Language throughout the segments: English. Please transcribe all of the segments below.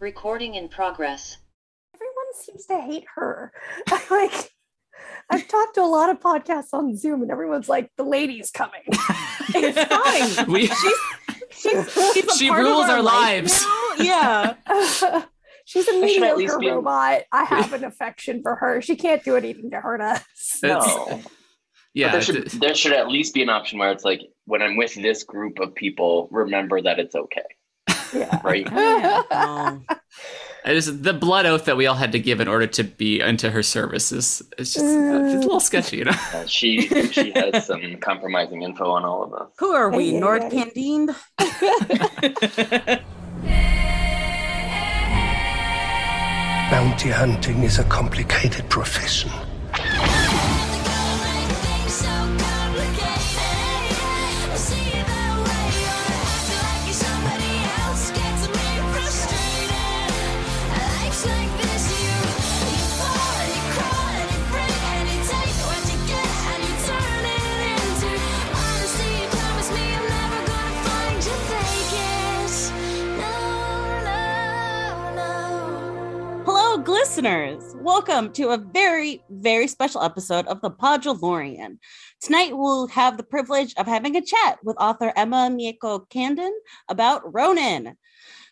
Recording in progress. Everyone seems to hate her. like I've talked to a lot of podcasts on Zoom, and everyone's like, "The lady's coming." it's fine. We, She's, she's, she's She rules our life lives. now. Yeah. She's a should mediocre be robot. I have an affection for her. She can't do anything to hurt us. That's- No. But yeah. there should there should at least be an option where it's like when I'm with this group of people, remember that it's okay, Yeah. right? Oh. I just the blood oath that we all had to give in order to be into her services. it's just it's a little sketchy, you know. Uh, she she has some compromising info on all of us. Who are we? Ay, ay, North. Candine? Bounty hunting is a complicated profession. Hello, listeners. Welcome to a very, very special episode of the Podulorian. Tonight, we'll have the privilege of having a chat with author Emma Mieko Candon about Ronin.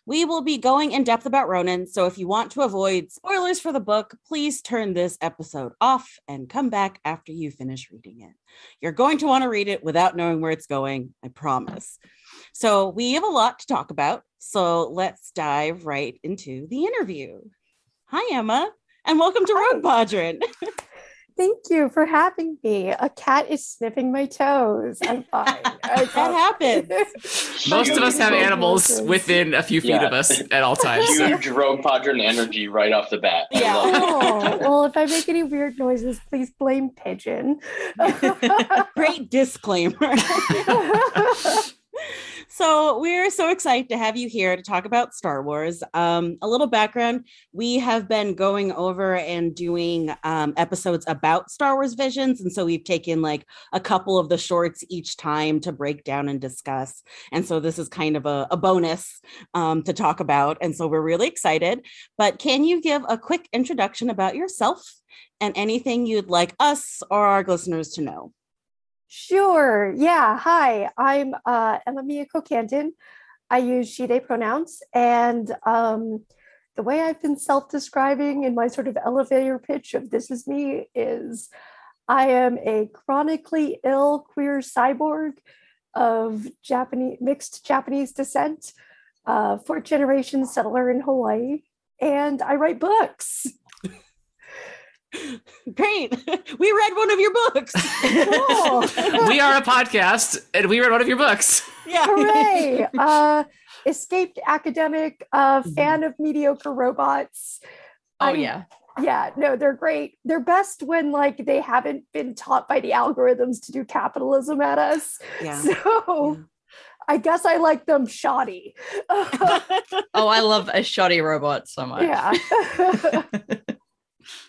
We will be going in depth about Ronin, so if you want to avoid spoilers for the book, please turn this episode off and come back after you finish reading it. You're going to want to read it without knowing where it's going, I promise. So, we have a lot to talk about, so let's dive right into the interview. Hi, Emma, and welcome to Hi. Rogue Podron. Thank you for having me. A cat is sniffing my toes. I'm fine. that happens. Most of us have animals road within a few feet Yeah. of us at all times. Huge Rogue Podron energy right off the bat. Yeah. Oh, well, if I make any weird noises, please blame Pigeon. Great disclaimer. So, we're so excited to have you here to talk about Star Wars. Um, a little background we have been going over and doing um, episodes about Star Wars visions. And so, we've taken like a couple of the shorts each time to break down and discuss. And so, this is kind of a, a bonus um, to talk about. And so, we're really excited. But can you give a quick introduction about yourself and anything you'd like us or our listeners to know? Sure. Yeah. Hi, I'm uh, Emma Mieko Candon. I use she, they pronouns. And um, the way I've been self describing in my sort of elevator pitch of this is me is I am a chronically ill queer cyborg of Japanese mixed Japanese descent, uh, fourth generation settler in Hawaii, and I write books. Great. We read one of your books. Cool. we are a podcast, and we read one of your books. yeah. Hooray! Uh, escaped academic, uh, fan of mediocre robots. Oh I'm- yeah. Yeah, no, they're great. They're best when like they haven't been taught by the algorithms to do capitalism at us. Yeah. So I guess I like them shoddy. Oh, I love a shoddy robot so much. yeah.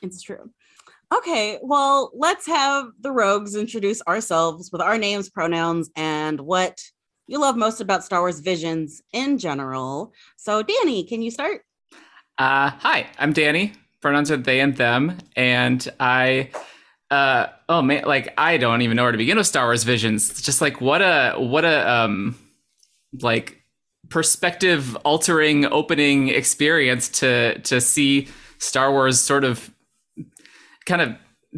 It's true. Okay, well, let's have the rogues introduce ourselves with our names, pronouns, and what you love most about Star Wars visions in general. So, Danny, can you start? Uh, hi, I'm Danny. Pronouns are they and them, and I. Uh, oh man, like I don't even know where to begin with Star Wars visions. It's just like what a what a um, like perspective altering opening experience to to see Star Wars sort of kind of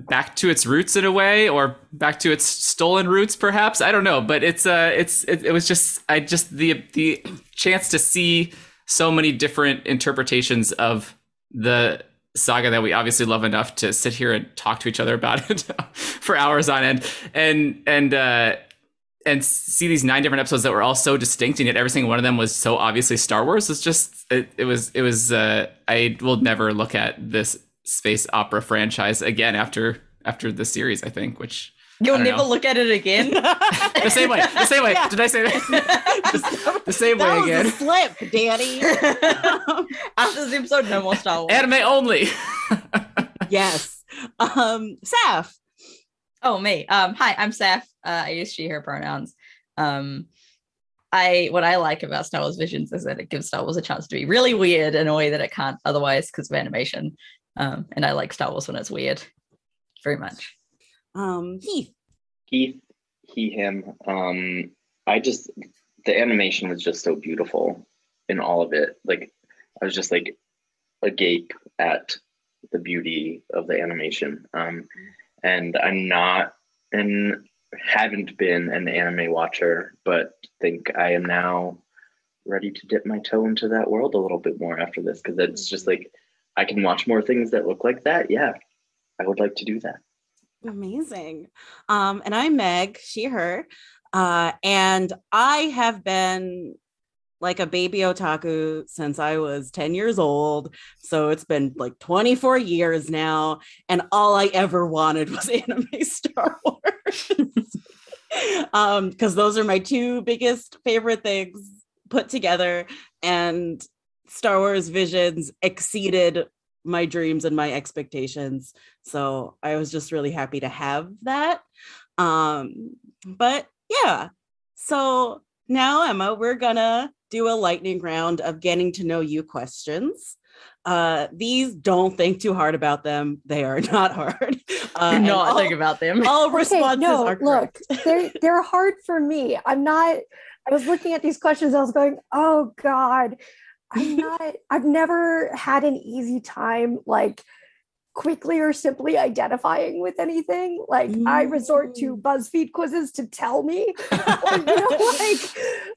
back to its roots in a way or back to its stolen roots perhaps? I don't know but it's uh it's it, it was just i just the the chance to see so many different interpretations of the saga that we obviously love enough to sit here and talk to each other about it for hours on end. And and uh and see these nine different episodes that were all so distinct and yet every single one of them was so obviously star wars it's just it, it was it was uh i will never look at this space opera franchise again after after the series i think which You'll never know. look at it again. the same way the same way Yeah. did i say that the same that way again slip, Danny. After this episode, no more Star Wars. anime only yes. Um, Saf. Oh, me. Um, hi, I'm Seth. Uh, I use she, her pronouns. Um, I what I like about Star Wars Visions is that it gives Star Wars a chance to be really weird in a way that it can't otherwise because of animation. Um, and I like Star Wars when it's weird, very much. Um, Heath. Heath, he, him. Um, I just the animation was just so beautiful in all of it. Like I was just like agape at the beauty of the animation. Um, and I'm not and haven't been an anime watcher, but think I am now ready to dip my toe into that world a little bit more after this because it's just like I can watch more things that look like that. Yeah, I would like to do that. Amazing. Um, and I'm Meg, she, her. Uh, and I have been like a baby otaku since I was 10 years old. So it's been like 24 years now. And all I ever wanted was anime Star Wars. um, because those are my two biggest favorite things put together. And Star Wars Visions exceeded my dreams and my expectations. So I was just really happy to have that. Um, but yeah. So now, Emma, we're gonna do a lightning round of getting to know you questions. Uh, these don't think too hard about them. They are not hard. Uh, Do not all, think about them. all Okay, responses no, are look, correct. they're they're hard for me. I'm not. I was looking at these questions. I was going, oh God, I'm not. I've never had an easy time like quickly or simply identifying with anything. Like I resort to Mm. BuzzFeed quizzes to tell me, or you know, like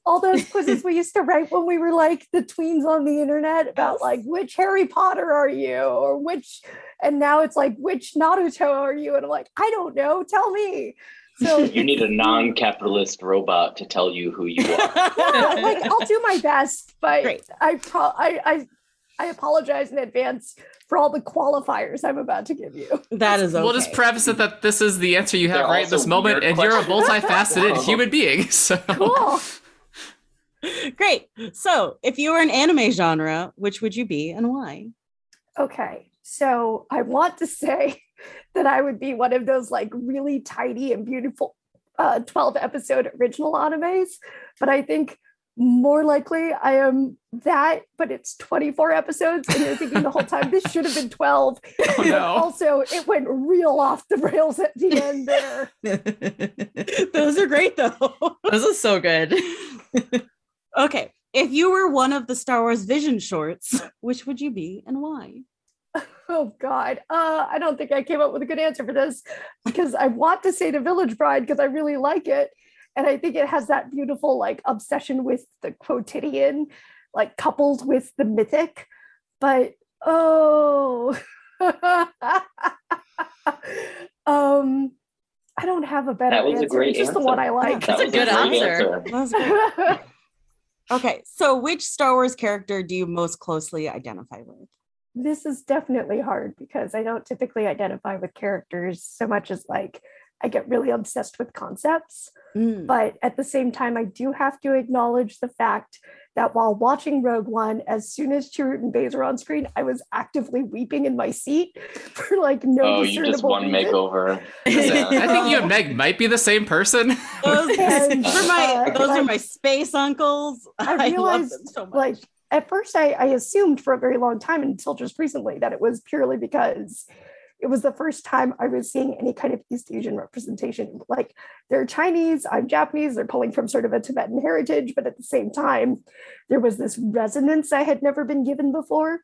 all those quizzes we used to write when we were like the tweens on the internet about like which Harry Potter are you or which, and now it's like which Naruto are you, and I'm like I don't know. Tell me. So You need a non-capitalist robot to tell you who you are. yeah, like I'll do my best, but Great. I pro I, I I apologize in advance for all the qualifiers I'm about to give you. that is okay. We'll just preface it that this is the answer you have They're right this moment, weird and you're a multifaceted human being. So Cool. Great. So, if you were an anime genre, which would you be and why? Okay, so I want to say that I would be one of those like really tidy and beautiful uh, 12 episode original animes, but I think more likely I am that, but it's 24 episodes, and you're thinking the whole time this should have been 12. Oh, no. Also, it went real off the rails at the end there. Those are great, though. This is so good. okay. If you were one of the Star Wars Vision shorts, which would you be and why? Oh God, uh, I don't think I came up with a good answer for this because I want to say the Village Bride because I really like it, and I think it has that beautiful like obsession with the quotidian, like coupled with the mythic. But oh, um, I don't have a better That was a answer. great it's just the one I like. That's a good great answer. That was great. okay. So, which Star Wars character do you most closely identify with? this is definitely hard because I don't typically identify with characters so much as like I get really obsessed with concepts. Mm. But at the same time, I do have to acknowledge the fact that while watching Rogue One, as soon as Chirrut and Baze were on screen, I was actively weeping in my seat for like no oh, you just discernible one reason. makeover. I think you and Meg might be the same person. Those, And, those are my uh, those are my space uncles. I I, love realized, them so much. like at first I, I assumed for a very long time until just recently that it was purely because it was the first time I was seeing any kind of East Asian representation. Like they're Chinese, I'm Japanese, they're pulling from sort of a Tibetan heritage, but at the same time, there was this resonance I had never been given before.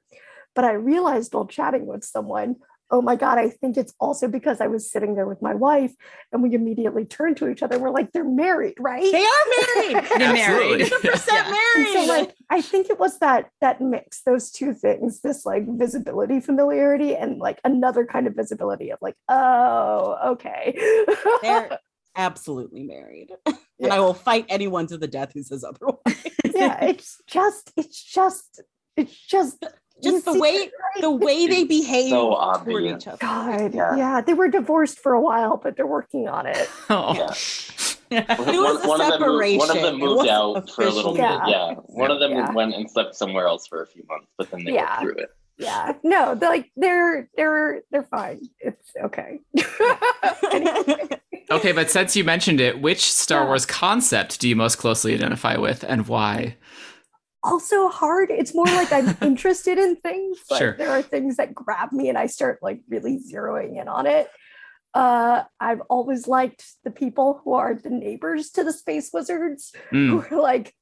But I realized while chatting with someone, oh my God, I think it's also because I was sitting there with my wife and we immediately turned to each other. We're like, they're married, right? they are married. They're married. Absolutely. 100% Yeah. And married. so like i think it was that that mix those two things this like visibility familiarity and like another kind of visibility of like oh okay They're absolutely married. And I will fight anyone to the death who says otherwise. yeah it's just it's just it's just you Just the way it, right? the way they behave so toward each other. god Yeah. yeah. they were divorced for a while but they're working on it Oh. Yeah. It was a one, of them, moved- one of them moved wasn't out for a little officially- bit. Yeah. One of them Yeah. went and slept somewhere else for a few months, but then they Yeah. worked through it. yeah no they're like they're they're they're fine it's okay Anyway. Okay, but since you mentioned it, which Star Yeah. Wars concept do you most closely identify with and why? Also hard. It's more like I'm interested in things. Like Sure. there are things that grab me and I start like really zeroing in on it. Uh, I've always liked the people who are the neighbors to the space wizards Mm, who are like,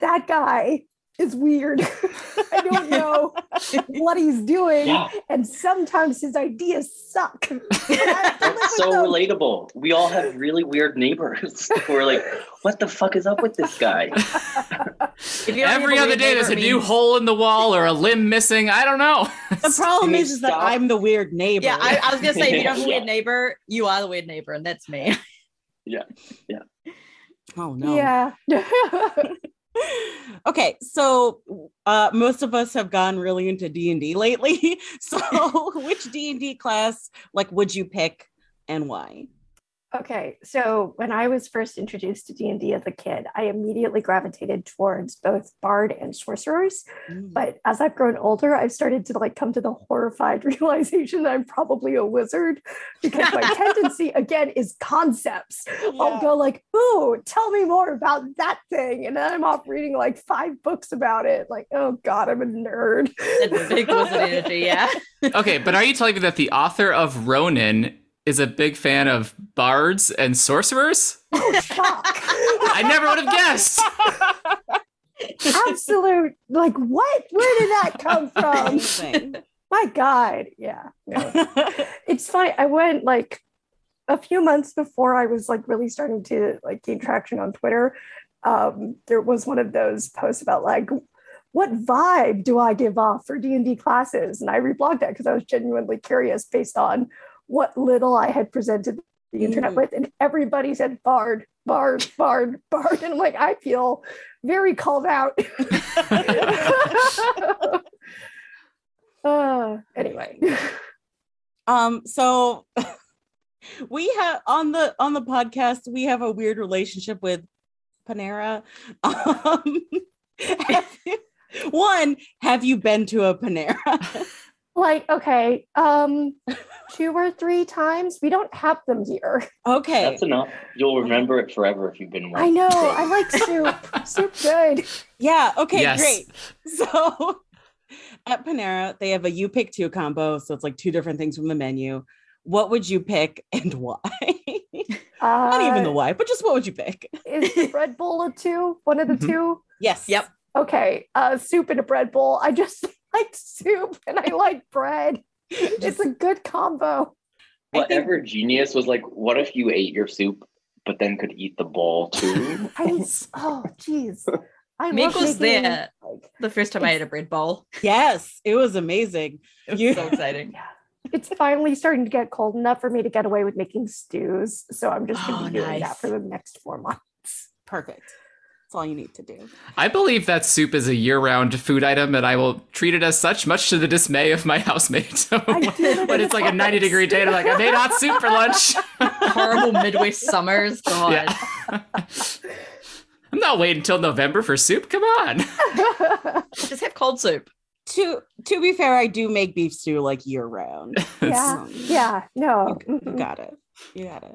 that guy is weird. I don't know what he's doing. Yeah, And sometimes his ideas suck. But I have to live that's so them. relatable. We all have really weird neighbors who are like, "What the fuck is up with this guy?" If you Every other day, there's a it new hole in the wall or a limb missing. I don't know. The problem is, is that? I'm the weird neighbor. Yeah, I, I was gonna say if you don't have a Yeah. weird neighbor, you are the weird neighbor, and that's me. Yeah, yeah. Oh no. Yeah. Okay so uh most of us have gone really into d&d lately. So which d&d class like would you pick and why Okay, so when I was first introduced to D&D as a kid, I immediately gravitated towards both bard and sorcerers. Mm. But as I've grown older, I've started to like come to the horrified realization that I'm probably a wizard because my tendency again is concepts. I'll go like, "Ooh, tell me more about that thing," and then I'm off reading like five books about it. Like, oh god, I'm a nerd. That's big wizard energy, yeah. okay, but are you telling me that the author of Ronin is a big fan of bards and sorcerers? Oh, shock. I never would have guessed. Absolute. Like, what? Where did that come from? My God. Yeah. no. it's funny. I went like a few months before I was like really starting to like gain traction on Twitter. Um, there was one of those posts about like what vibe do I give off for D and D classes, and I reblogged that because I was genuinely curious based on what little I had presented the internet Mm. with, and everybody said bard, bard, bard, bard, and I'm like, I feel very called out. uh, anyway. um so we have on the on the podcast we have a weird relationship with panera um have you- one have you been to a panera like okay um two or three times we don't have them here okay That's enough. You'll remember it forever if you've been. i know So- i like soup soup good Yeah. Okay. Yes. Great. So at Panera, they have a you pick two combo. So it's like two different things from the menu. What would you pick and why? uh, Not even the why, but just what would you pick? is the bread bowl a two one of the Mhm. two Yes. Yep. okay uh soup and a bread bowl i just like soup and i like bread it's a good combo I think- Whatever genius was like, what if you ate your soup, but then could eat the ball too? I, oh geez i Meek love was making, there. like, The first time I ate a bread bowl. Yes. It was amazing. It was You- so exciting. it's finally starting to get cold enough for me to get away with making stews so i'm just gonna Oh, be doing that for the next four months Perfect. That's all you need to do. I believe that soup is a year-round food item, and I will treat it as such, much to the dismay of my housemate. I did it when in it's like a 90-degree day, and I'm like, I made hot soup for lunch. Horrible Midwest summers. God. Yeah. I'm not waiting until November for soup. Come on. Just have cold soup. To to be fair, I do make beef stew like year round. yeah Um, yeah no You mhm. got it. You got it.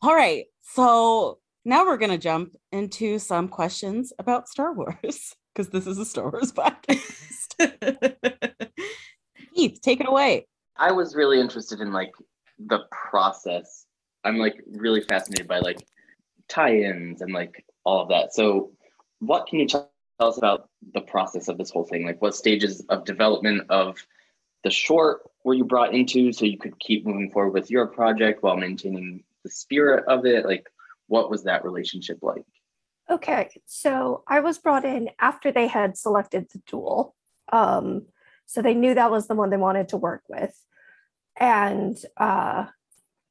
All right. So now we're gonna jump into some questions about Star Wars because this is a Star Wars podcast. Keith, take it away. I was really interested in like the process. I'm like really fascinated by like tie-ins and like all of that. So, what can you tell tell us about the process of this whole thing? Like, what stages of development of the short were you brought into so you could keep moving forward with your project while maintaining the spirit of it? Like, what was that relationship like? Okay, so I was brought in after they had selected the duel. Um, so they knew that was the one they wanted to work with. And uh,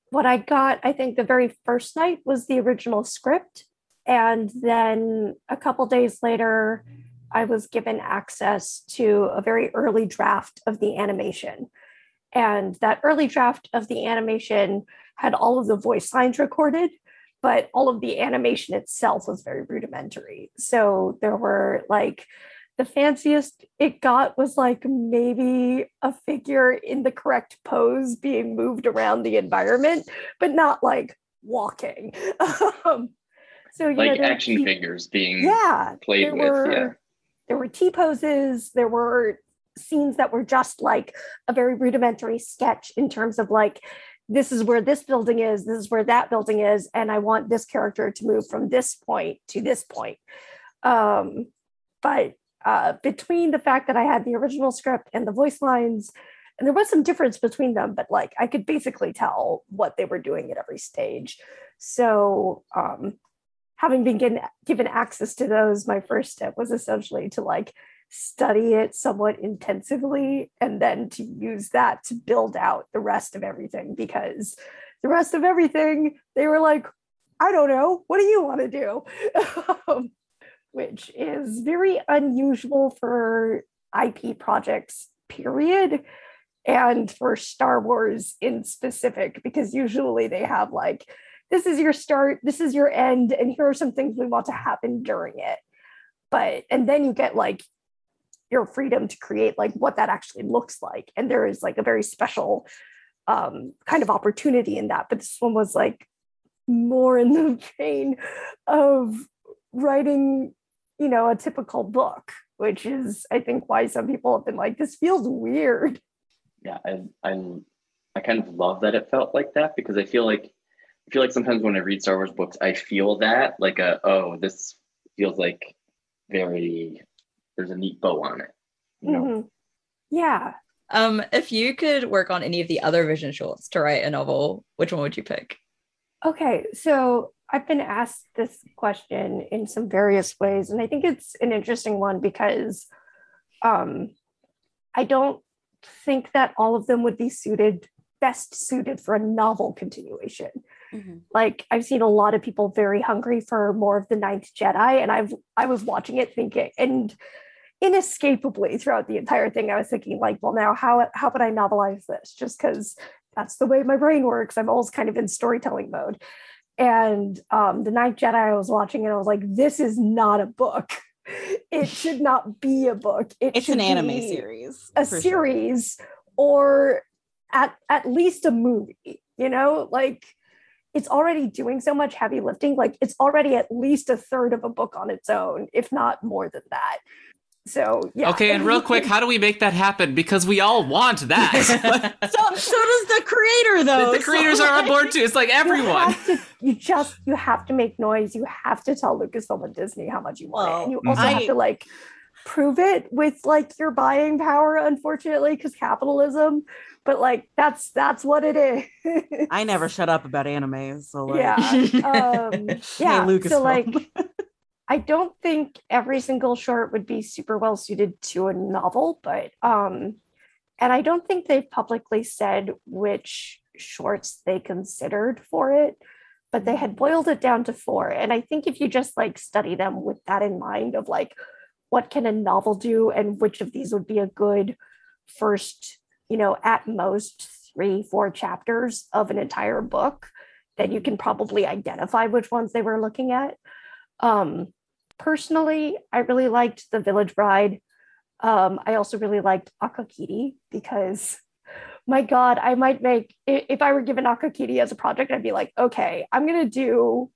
what I got, I think the very first night was the original script. And then a couple days later, I was given access to a very early draft of the animation. And that early draft of the animation had all of the voice lines recorded but all of the animation itself was very rudimentary. So there were like the fanciest it got was like maybe a figure in the correct pose being moved around the environment, but not like walking. um, so you like know, action T- figures being yeah, played with. were yeah. there were T poses. There were scenes that were just like a very rudimentary sketch in terms of like this is where this building is, this is where that building is, and I want this character to move from this point to this point. Um, but uh, between the fact that I had the original script and the voice lines, and there was some difference between them, but like I could basically tell what they were doing at every stage. So, um, having been given, given access to those, my first step was essentially to like study it somewhat intensively and then to use that to build out the rest of everything because the rest of everything they were like i don't know. What do you want to do? Um, which is very unusual for ip projects period and for star wars in specific because usually they have like this is your start this is your end and here are some things we want to happen during it. But and then you get like your freedom to create like what that actually looks like. And there is like a very special um kind of opportunity in that. But this one was like more in the vein of writing you know a typical book which is i think why some people have been like this feels weird. Yeah I, I i kind of love that it felt like that because i feel like i feel like sometimes when i read star wars books i feel that like a oh this feels like very there's a neat bow on it you know Mhm. yeah Um, if you could work on any of the other Vision shorts to write a novel, which one would you pick? Okay, so I've been asked this question in some various ways, and I think it's an interesting one because um, I don't think that all of them would be suited best suited for a novel continuation. Mhm. Like I've seen a lot of people very hungry for more of the Ninth Jedi, and I've I was watching it thinking and inescapably throughout the entire thing, I was thinking like, well, now how how would I novelize this? Just because that's the way my brain works. I'm always kind of in storytelling mode. And um, the Ninth Jedi, I was watching and I was like, this is not a book. It should not be a book. It It's an anime series. a for sure. series or at at least a movie. You know, like it's already doing so much heavy lifting. Like it's already at least a third of a book on its own, if not more than that. So yeah. Okay, and real quick, how do we make that happen? Because we all want that. So, so does the creator, though. the creators so, are on board too. It's like everyone. have to- You, just you have to make noise. You have to tell Lucasfilm and Disney how much you want it, and you Well, also have to like prove it with like your buying power. Unfortunately, because capitalism. But like that's that's what it is. I never shut up about anime. So like, yeah um yeah Lucasfilm. so like i don't think every single short would be super well suited to a novel but um and i don't think they've publicly said which shorts they considered for it but they had boiled it down to four and i think if you just like study them with that in mind of like what can a novel do and which of these would be a good first you know at most three four chapters of an entire book then you can probably identify which ones they were looking at. Um, personally, I really liked The Village Bride. Um, I also really liked Akakiri because, my God, I might make, if I were given Akakiri as a project, I'd be like, okay, I'm going to do,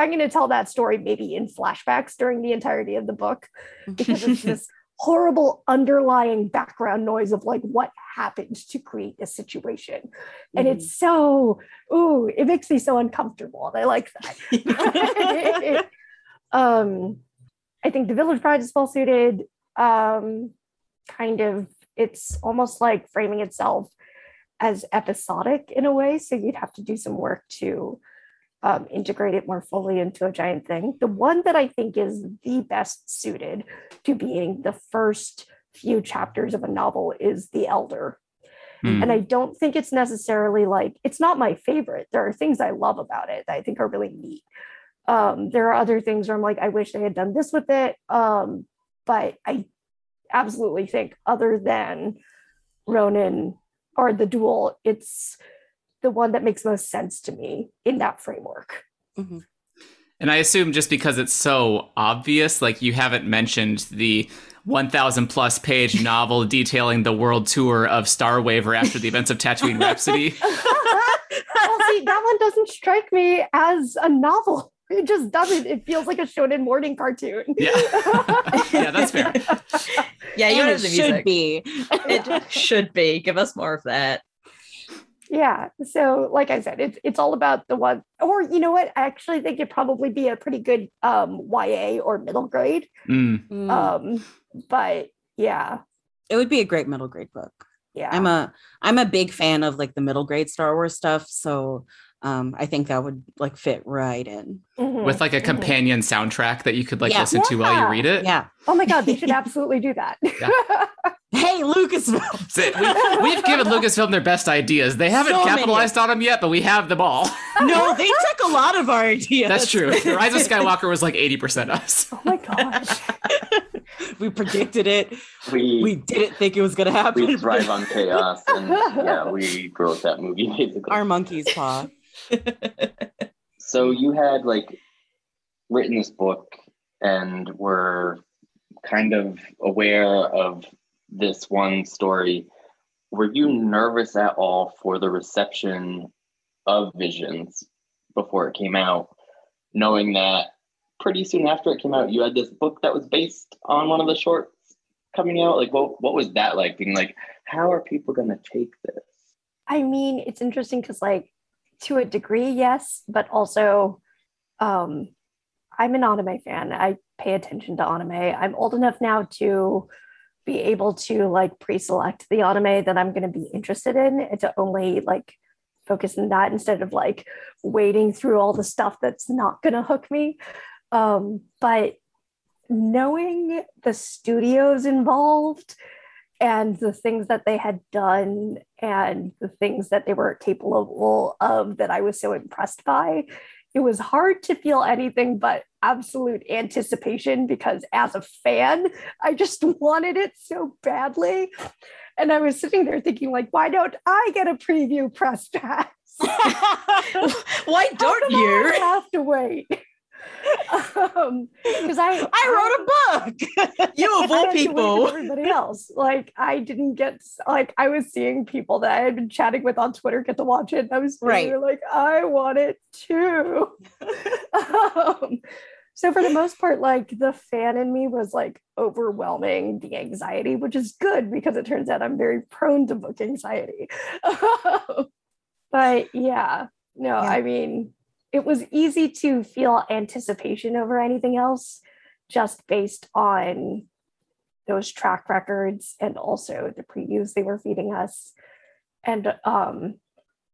I'm going to tell that story maybe in flashbacks during the entirety of the book because it's this horrible underlying background noise of like what happened to create a situation. And Mhm. it's so ooh it makes me so uncomfortable and i like that. Um i think the village bride is well suited um kind of it's almost like framing itself as episodic in a way. So you'd have to do some work to um, integrate it more fully into a giant thing the one that i think is the best suited to being the first few chapters of a novel is the elder Hmm. and I don't think it's necessarily like it's not my favorite. There are things I love about it that I think are really neat. Um, there are other things where I'm like, I wish they had done this with it. Um, but I absolutely think, other than Ronin or the duel, it's the one that makes most sense to me in that framework. Mhm. And I assume just because it's so obvious, like you haven't mentioned the 1,000 plus page novel detailing the world tour of Star Waver after the events of Tatooine Rhapsody. well, see, that one doesn't strike me as a novel. It just doesn't. It feels like a shonen morning cartoon. Yeah. Yeah, that's fair. Yeah, you know it the should music. be. It should be. Give us more of that. Yeah. So, like I said, it's it's all about the one. Or you know what? I actually think it'd probably be a pretty good um, YA or middle grade. Mm. Mm. Um, but yeah, it would be a great middle grade book. yeah. I'm a I'm a big fan of like the middle grade Star Wars stuff, so um I think that would like fit right in. Mhm, With like a mhm. companion soundtrack that you could like Yeah. listen to while you read it. Yeah. Oh my god, they should absolutely do that. Hey, Lucasfilm. So we, we've given Lucasfilm their best ideas. They haven't So many. capitalized on them yet, but we have them all. no, they took a lot of our ideas. That's true. The Rise of Skywalker was like 80% us. oh my gosh. we predicted it. We We didn't think it was gonna happen. we thrive on chaos, and yeah, we wrote that movie basically. our monkey's paw. So you had like written this book and were kind of aware of this one story. Were you nervous at all for the reception of Visions before it came out, knowing that pretty soon after it came out, you had this book that was based on one of the shorts coming out? Like, what what was that like? Being like, how are people going to take this? I mean, it's interesting because, like, to a degree, yes, but also, um, I'm an anime fan. I pay attention to anime. I'm old enough now to be able to like pre-select the anime that I'm going to be interested in, and to only like focus on that instead of like wading through all the stuff that's not going to hook me. Um, but knowing the studios involved and the things that they had done and the things that they were capable of that I was so impressed by, it was hard to feel anything but absolute anticipation because as a fan, I just wanted it so badly. And I was sitting there thinking, like, why don't I get a preview press pass? Why don't you? I have to wait? Um because I I wrote a book. You of all had to wait with people. everybody else. Like I didn't get like I was seeing people that I had been chatting with on Twitter get to watch it. And I was Right. like I want it too. um, so for the most part, like the fan in me was like overwhelming the anxiety, which is good because it turns out I'm very prone to book anxiety. but yeah, no, Yeah. I mean, it was easy to feel anticipation over anything else just based on those track records and also the previews they were feeding us. And um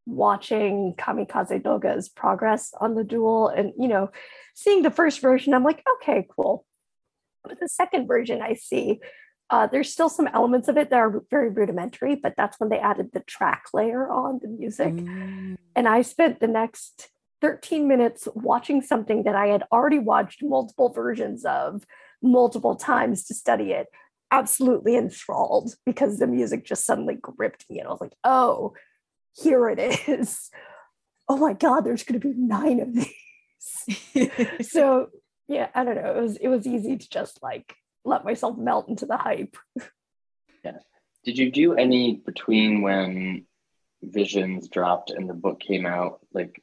watching Kamikaze Douga's progress on the duel and you know seeing the first version i'm like okay cool. But the second version i see uh, there's still some elements of it that are very rudimentary but that's when they added the track layer on the music. Mm. and I spent the next 13 minutes watching something that I had already watched multiple versions of multiple times to study it, absolutely enthralled because the music just suddenly gripped me. And I was like, oh, here it is. Oh my God, there's going to be nine of these. so, yeah, I don't know. It was, it was easy to just like let myself melt into the hype. Yeah. Did you do any between when Visions dropped and the book came out? Like,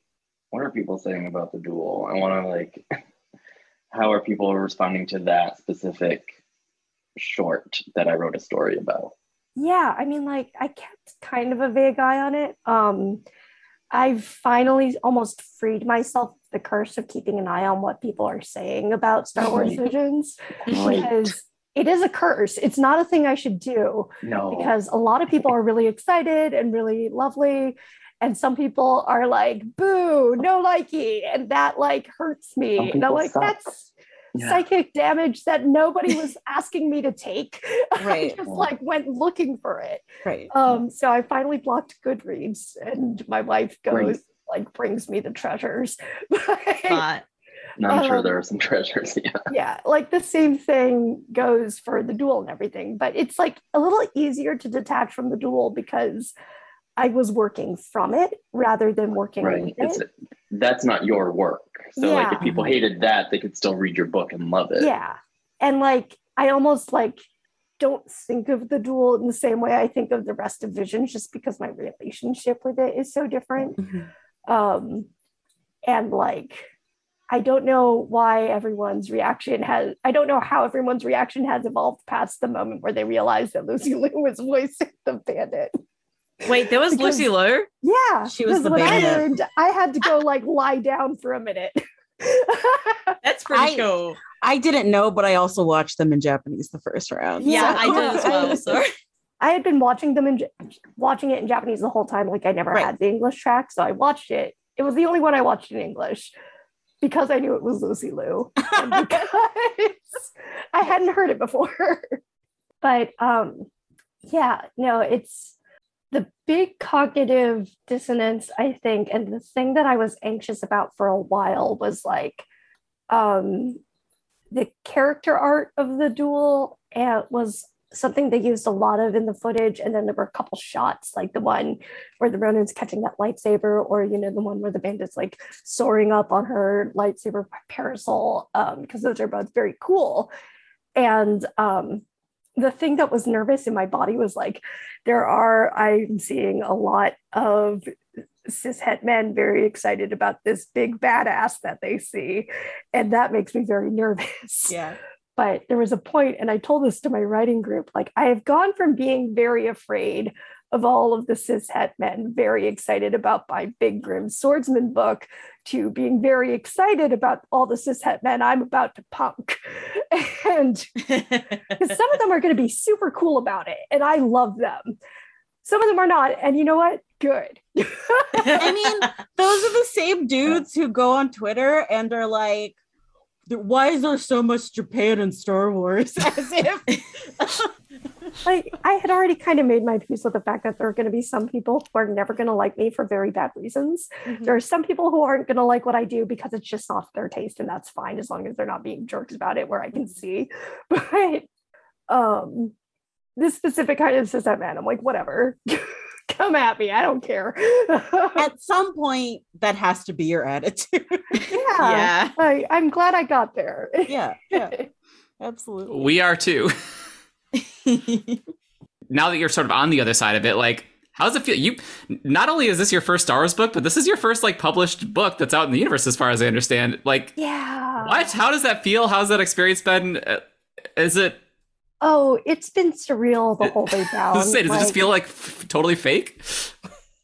what are people saying about the duel? I want to like, how are people responding to that specific short that I wrote a story about? yeah i mean like i kept kind of a vague eye on it um i've finally almost freed myself of the curse of keeping an eye on what people are saying about star wars Right. visions Right. because it is a curse it's not a thing i should do No. because a lot of people are really excited and really lovely and some people are like boo no likey and that like hurts me and i'm like suck. that's Yeah. psychic damage that nobody was asking me to take i Right. just like went looking for it Right. um so i finally blocked goodreads and my wife goes Great. like brings me the treasures But And I'm sure um, there are some treasures. Yeah. yeah like the same thing goes for the duel and everything but it's like a little easier to detach from the duel because i was working from it rather than working Right. with It's it that's not your work. So like if people hated that, they could still read your book and love it. yeah and like i almost like don't think of the duel in the same way i think of the rest of visions just because my relationship with it is so different Mhm. um and like I don't know why everyone's reaction has I don't know how everyone's reaction has evolved past the moment where they realized that Lucy Liu was voicing the bandit. Wait, there was Because- Lucy Liu. Yeah, She was the when I learned, I had to go like lie down for a minute. That's pretty I- cool. I didn't know, but I also watched them in Japanese the first round. Yeah, Yeah. I did as well. I- So I had been watching them in watching it in Japanese the whole time. Like I never Right. had the English track, so I watched it. It was the only one I watched in English because I knew it was Lucy Liu. and because I hadn't heard it before. but um yeah, no, it's the big cognitive dissonance, I think, and the thing that I was anxious about for a while was like um the character art of the duel and was something they used a lot of in the footage and then there were a couple shots like the one where the ronin's catching that lightsaber or you know the one where the bandit's like soaring up on her lightsaber parasol um because those are both very cool. And um the thing that was nervous in my body was like there are i'm seeing a lot of cishet men very excited about this big badass that they see and that makes me very nervous Yeah. but there was a point and i told this to my writing group like i have gone from being very afraid of all of the cishet men very excited about my big grim swordsman book to being very excited about all the cishet men i'm about to punk. And some of them are going to be super cool about it and i love them. Some of them are not and you know what? Good. I mean, those are the same dudes who go on Twitter and are like, why is there so much Japan in Star Wars? As if like I had already kind of made my peace with the fact that there are going to be some people who are never going to like me for very bad reasons. There are some people who aren't going to like what I do because it's just not their taste, and that's fine as long as they're not being jerks about it. Where I can see, but um, this specific kind of cis man, I'm like, whatever, come at me, I don't care. at some point that has to be your attitude. yeah, yeah. I, I'm glad I got there. yeah, yeah, absolutely. We are too. now that you're sort of on the other side of it, like, how does it feel? You not only is this your first Star Wars book, but this is your first like published book that's out in the universe, as far as I understand. Like, yeah. what? How does that feel? How's that experience been? Uh, Is it? Oh, it's been surreal the whole way down. I was gonna does it just feel like f- totally fake?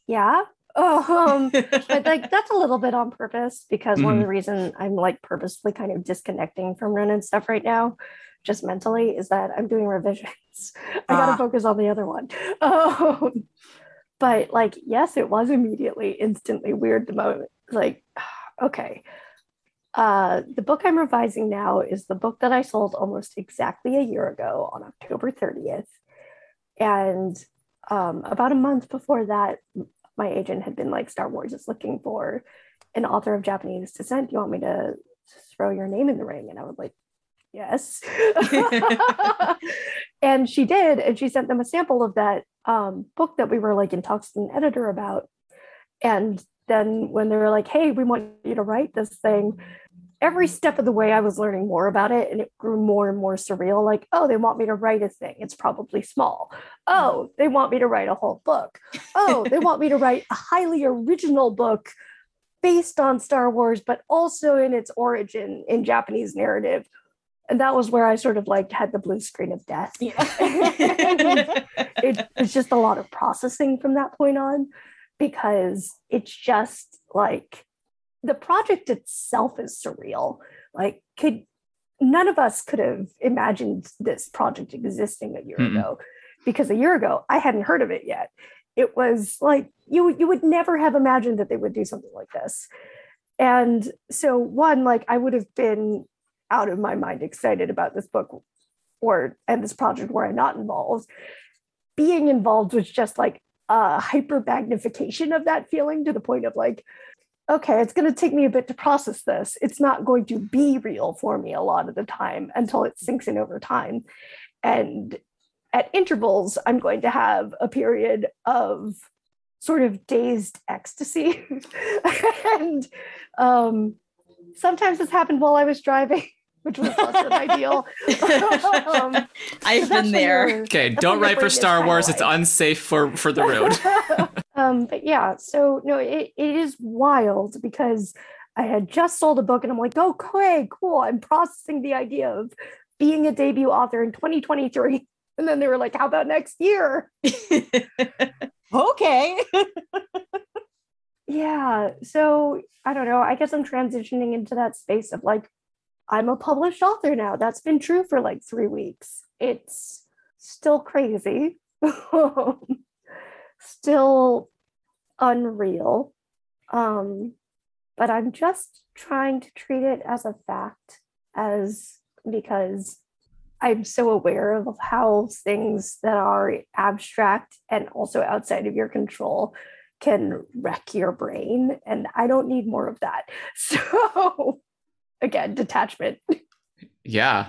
Yeah. Um, but like that's a little bit on purpose because one of the reason I'm like purposely kind of disconnecting from Ren and stuff right now, just mentally, is that I'm doing revisions. I gotta Ah. focus on the other one. Um, but like, yes, it was immediately, instantly weird. The moment, like, okay. Uh, the book I'm revising now is the book that I sold almost exactly a year ago on October 30th. And um, about a month before that, my agent had been like, Star Wars is looking for an author of Japanese descent. Do you want me to throw your name in the ring? And I was like, yes. and she did. And she sent them a sample of that um, book that we were like in talks with an editor about. And then when they were like, hey, we want you to write this thing, every step of the way I was learning more about it and it grew more and more surreal. Like, oh, they want me to write a thing. It's probably small. Oh, they want me to write a whole book. Oh, they want me to write a highly original book based on Star Wars, but also in its origin in Japanese narrative. And that was where I sort of like had the blue screen of death. it was just a lot of processing from that point on because it's just like the project itself is surreal. Like, could none of us could have imagined this project existing a year Mm-mm. ago because a year ago I hadn't heard of it yet. It was like you you would never have imagined that they would do something like this. And so one, like I would have been out of my mind excited about this book or and this project were I not involved. Being involved was just like a hyper magnification of that feeling to the point of like, okay, it's going to take me a bit to process this. It's not going to be real for me a lot of the time until it sinks in over time. And at intervals, I'm going to have a period of sort of dazed ecstasy. and um, sometimes this happened while I was driving, which was less than ideal. Um, I've been there. you're- Okay, don't write for Star Wars. It's unsafe for for the road. um, but yeah, so no, it, it is wild because I had just sold a book and I'm like, okay, cool. I'm processing the idea of being a debut author in 2023. And then they were like, how about next year? Okay. Yeah. So I don't know. I guess I'm transitioning into that space of like, I'm a published author now. That's been true for like three weeks. It's still crazy, still unreal. Um, but I'm just trying to treat it as a fact, as because I'm so aware of how things that are abstract and also outside of your control can wreck your brain. And I don't need more of that. So, again, detachment. Yeah.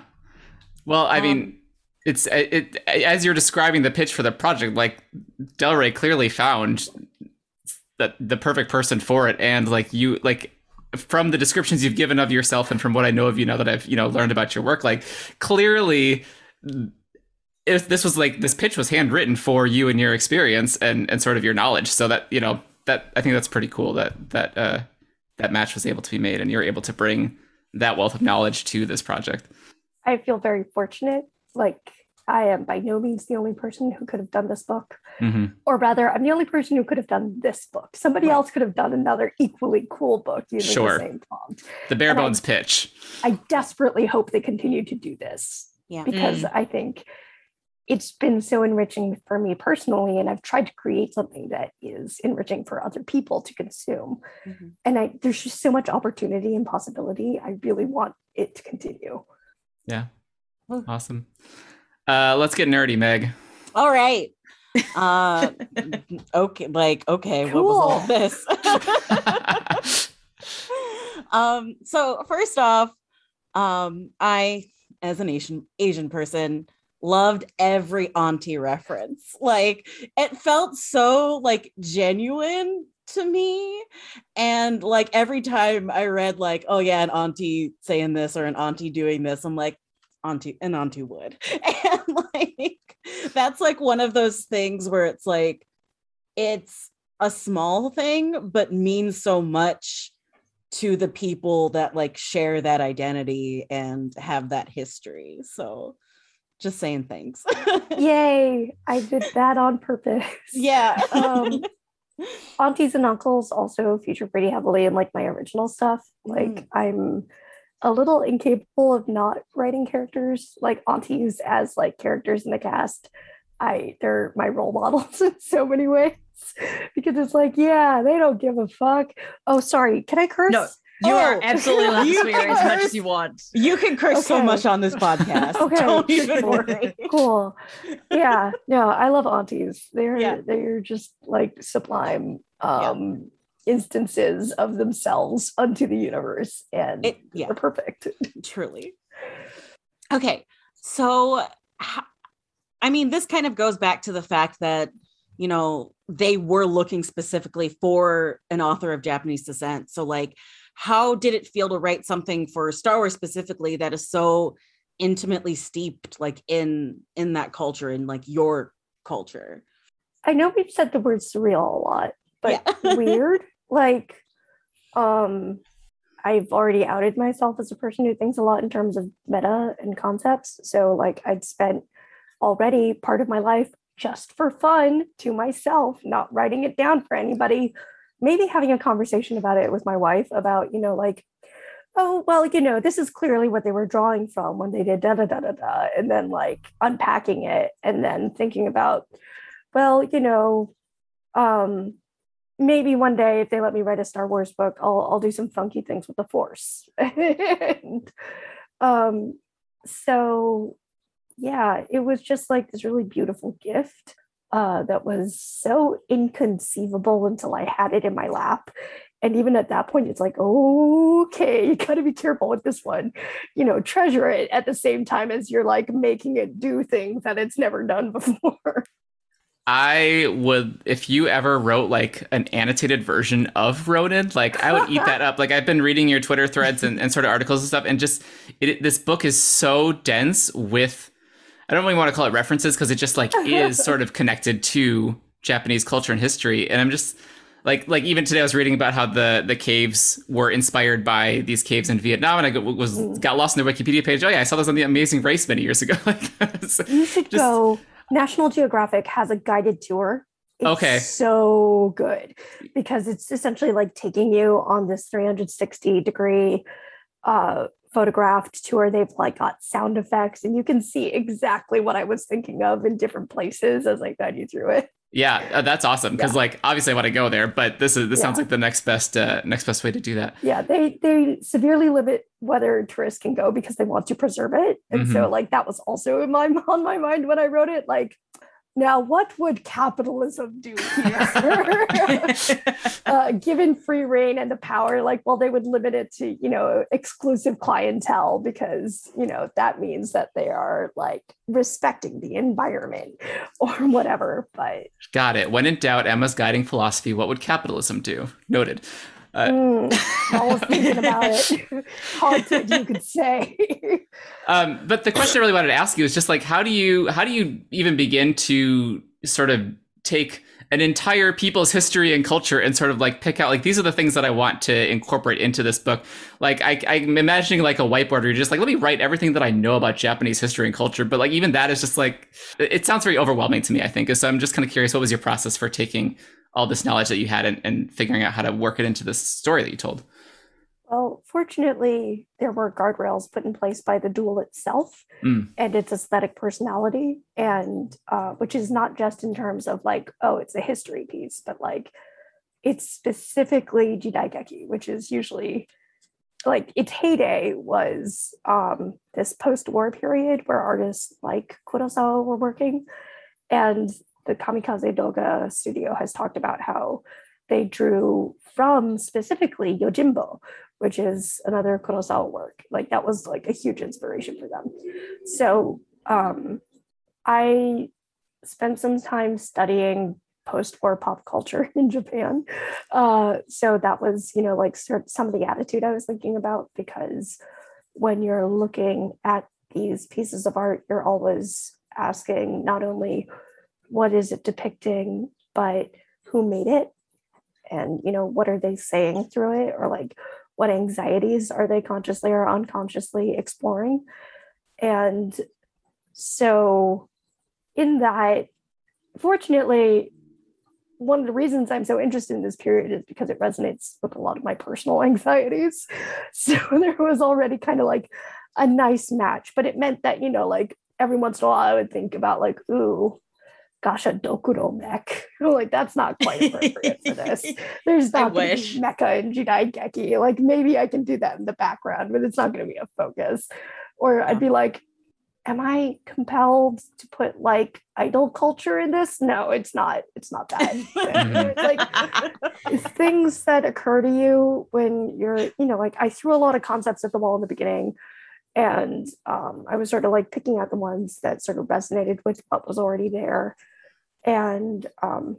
Well, I mean, Um, it's it, it as you're describing the pitch for the project, like Del Rey clearly found that the perfect person for it, and like you like from the descriptions you've given of yourself and from what I know of you now that I've you know learned about your work, like clearly. If this was like this pitch was handwritten for you and your experience and and sort of your knowledge, so that you know that I think that's pretty cool that that uh, that match was able to be made and you're able to bring that wealth of knowledge to this project. I feel very fortunate. Like, I am by no means the only person who could have done this book. hmm Or rather, I'm the only person who could have done this book. Somebody Right. else could have done another equally cool book using Sure. the same prompt. The bare And I- bones pitch. I desperately hope they continue to do this Yeah. because I think it's been so enriching for me personally. And I've tried to create something that is enriching for other people to consume. Mhm. And I, there's just so much opportunity and possibility. I really want it to continue. Yeah. Awesome. Uh, let's get nerdy, Meg. All right. Uh okay, like okay, what was all Cool. this? um so first off, um I as an Asian Asian person loved every auntie reference. Like it felt so like genuine to me. And like every time I read like oh yeah an auntie saying this or an auntie doing this I'm like auntie an auntie would. And like that's like one of those things where it's like it's a small thing but means so much to the people that like share that identity and have that history. So just saying things Yay! I did that on purpose. yeah Um, aunties and uncles also feature pretty heavily in like my original stuff. Like Mm. I'm a little incapable of not writing characters like aunties as like characters in the cast. I they're my role models in so many ways because it's like yeah they don't give a fuck. Oh sorry, can I curse? No, You are Oh, absolutely allowed to you swear as much as you want. you can curse so much on this podcast Okay. don't even worry cool. Yeah, no, I love aunties. They're Yeah. they're just like sublime um instances of themselves unto the universe and it yeah they're perfect. truly okay so i mean this kind of goes back to the fact that you know they were looking specifically for an author of japanese descent so like how did it feel to write something for star wars specifically that is so intimately steeped like in in that culture in like your culture I know we've said the word surreal a lot, but Yeah. weird. Like um I've already outed myself as a person who thinks a lot in terms of meta and concepts. So like I'd spent already part of my life just for fun to myself, not writing it down for anybody, maybe having a conversation about it with my wife about, you know, like, oh, well, you know, this is clearly what they were drawing from when they did da da da da da, and then like unpacking it and then thinking about, well, you know, um, maybe one day if they let me write a Star Wars book, I'll I'll do some funky things with the Force. and um, so yeah, it was just like this really beautiful gift uh, that was so inconceivable until I had it in my lap. And even at that point, it's like, okay, you got to be careful with this one. You know, treasure it at the same time as you're like making it do things that it's never done before. I would, if you ever wrote like an annotated version of Ronin, like I would eat that up. Like I've been reading your Twitter threads and, and sort of articles and stuff, and just it, this book is so dense with, I don't really want to call it references because it just like is sort of connected to Japanese culture and history. And I'm just like like even today I was reading about how the the caves were inspired by these caves in Vietnam, and I was Mm. got lost in the Wikipedia page. Oh yeah, I saw this on the Amazing Race many years ago. it's- You should Just- go. National Geographic has a guided tour. It's Okay. so good because it's essentially like taking you on this 360 degree uh, photographed tour. They've like got sound effects, and you can see exactly what I was thinking of in different places as I guide you through it. yeah, uh, that's awesome because Yeah. like obviously I want to go there, but this is this sounds like the next best uh, next best way to do that. Yeah, they they severely limit whether tourists can go because they want to preserve it, and so like that was also in my on my mind when I wrote it. Like, now what would capitalism do here? uh, given free reign and the power, like, well, they would limit it to, you know, exclusive clientele because, you know, that means that they are like respecting the environment or whatever. But Got it. When in doubt, Emma's guiding philosophy. What would capitalism do? Noted. Uh, mm, I was thinking about it. Haunted, you could say. Um, but the question I really wanted to ask you is just like how do you how do you even begin to sort of take an entire people's history and culture and sort of like pick out like these are the things that I want to incorporate into this book. Like I, I'm imagining like a whiteboard where you're just like let me write everything that I know about Japanese history and culture. But like even that is just like it it sounds very overwhelming to me. I think so. I'm just kind of curious what was your process for taking all this knowledge that you had and, and figuring out how to work it into this story that you told. Well, fortunately, there were guardrails put in place by the duel itself Mm. and its aesthetic personality, and uh, which is not just in terms of like, oh, it's a history piece, but like it's specifically Jidaigeki, which is usually like its heyday was um, this post-war period where artists like Kurosawa were working, and the Kamikaze Douga studio has talked about how they drew from specifically Yojimbo, which is another Kurosawa work. Like that was like a huge inspiration for them. So um, I spent some time studying post-war pop culture in Japan. Uh, so that was, you know, like some of the attitude I was thinking about because when you're looking at these pieces of art, you're always asking not only what is it depicting, but who made it? And you know what are they saying through it? Or like what anxieties are they consciously or unconsciously exploring? And so in that fortunately one of the reasons i'm so interested in this period is because it resonates with a lot of my personal anxieties. So there was already kind of like a nice match but it meant that you know like every once in a while i would think about like ooh gosh a dokuro mech like that's not quite appropriate for this there's not going to be mecha and Jidaigeki. Like maybe I can do that in the background, but it's not going to be a focus. Or I'd be like, am I compelled to put like idol culture in this? No, it's not. It's not that. Like things that occur to you when you're, you know, like I threw a lot of concepts at the wall in the beginning. And um, I was sort of like picking out the ones that sort of resonated with what was already there. And um,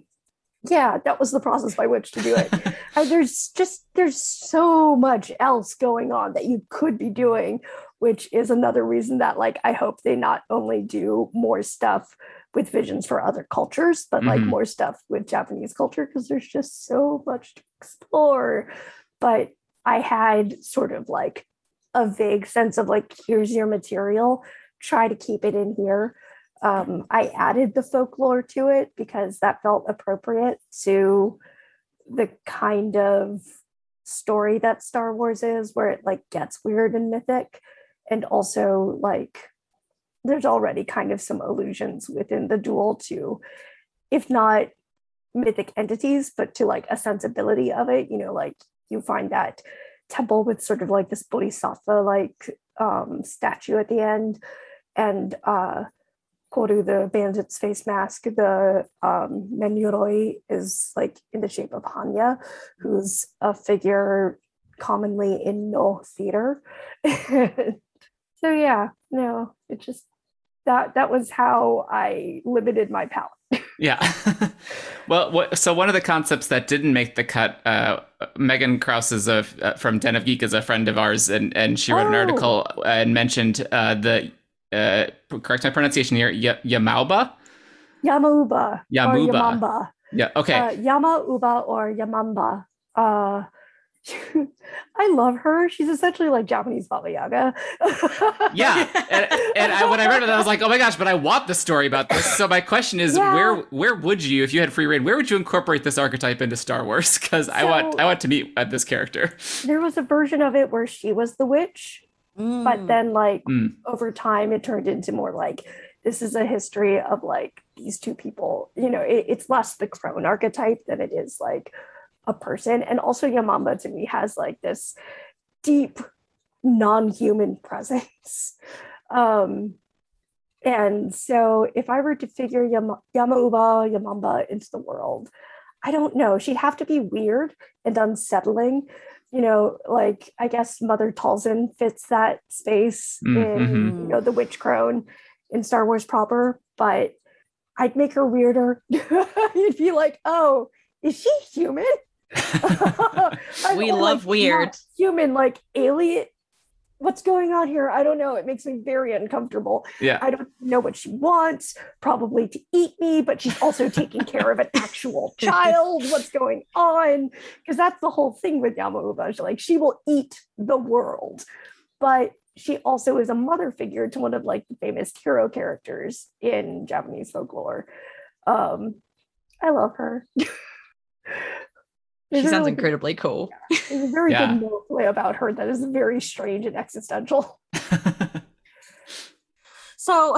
yeah, that was the process by which to do it. Uh, there's just there's so much else going on that you could be doing which is another reason that like i hope they not only do more stuff with visions for other cultures but like Mhm. more stuff with japanese culture because there's just so much to explore but i had sort of like a vague sense of like here's your material try to keep it in here um, i added the folklore to it because that felt appropriate to the kind of story that Star Wars is, where it like gets weird and mythic, and also like there's already kind of some allusions within the duel to, if not mythic entities, but to like a sensibility of it. You know, like you find that temple with sort of like this bodhisattva like um, statue at the end, and uh, Koru, the bandit's face mask, the um, Menyoroi is like in the shape of Hannya, who's a figure commonly in Noh theater. so yeah, no, it just that that was how I limited my palette. Yeah. well, what, so one of the concepts that didn't make the cut, uh, Megan Crouse is a, uh, from Den of Geek is a friend of ours, and, and she wrote an Oh. article and mentioned uh, the, uh, correct my pronunciation here, y- Yamauba? Or Yamamba. Yeah. Okay. uh, Yama Uba or Yamamba. Uh, I love her. She's essentially like Japanese Baba Yaga. yeah. And, and I, when I read it, I was like, oh my gosh, but I want the story about this. So my question is, Yeah. where where would you, if you had free reign, where would you incorporate this archetype into Star Wars? Because I want I want to meet uh, this character. there was a version of it where she was the witch, Mm. but then like Mm. over time it turned into more like this is a history of like these two people. You know, it, it's less the crone archetype than it is like a person. And also Yamamba to me has like this deep non-human presence. Um, and so if I were to figure Yama, Yamauba, Yamamba into the world, I don't know. She'd have to be weird and unsettling. You know, like I guess Mother Talzin fits that space Mm, in, mhm. you know, the witch crone in Star Wars proper, but I'd make her weirder. You'd be like, oh, is she human? We Or, love like, weird. Human, like alien. What's going on here? I don't know. It makes me very uncomfortable. Yeah. I don't know what she wants, probably to eat me, but she's also taking care of an actual child. What's going on? Because that's the whole thing with Yamauba. She, Like she will eat the world, but she also is a mother figure to one of like the famous hero characters in Japanese folklore. Um, I love her. She There's a sounds really good- incredibly cool. There's a very Yeah. good play about her that is very strange and existential. So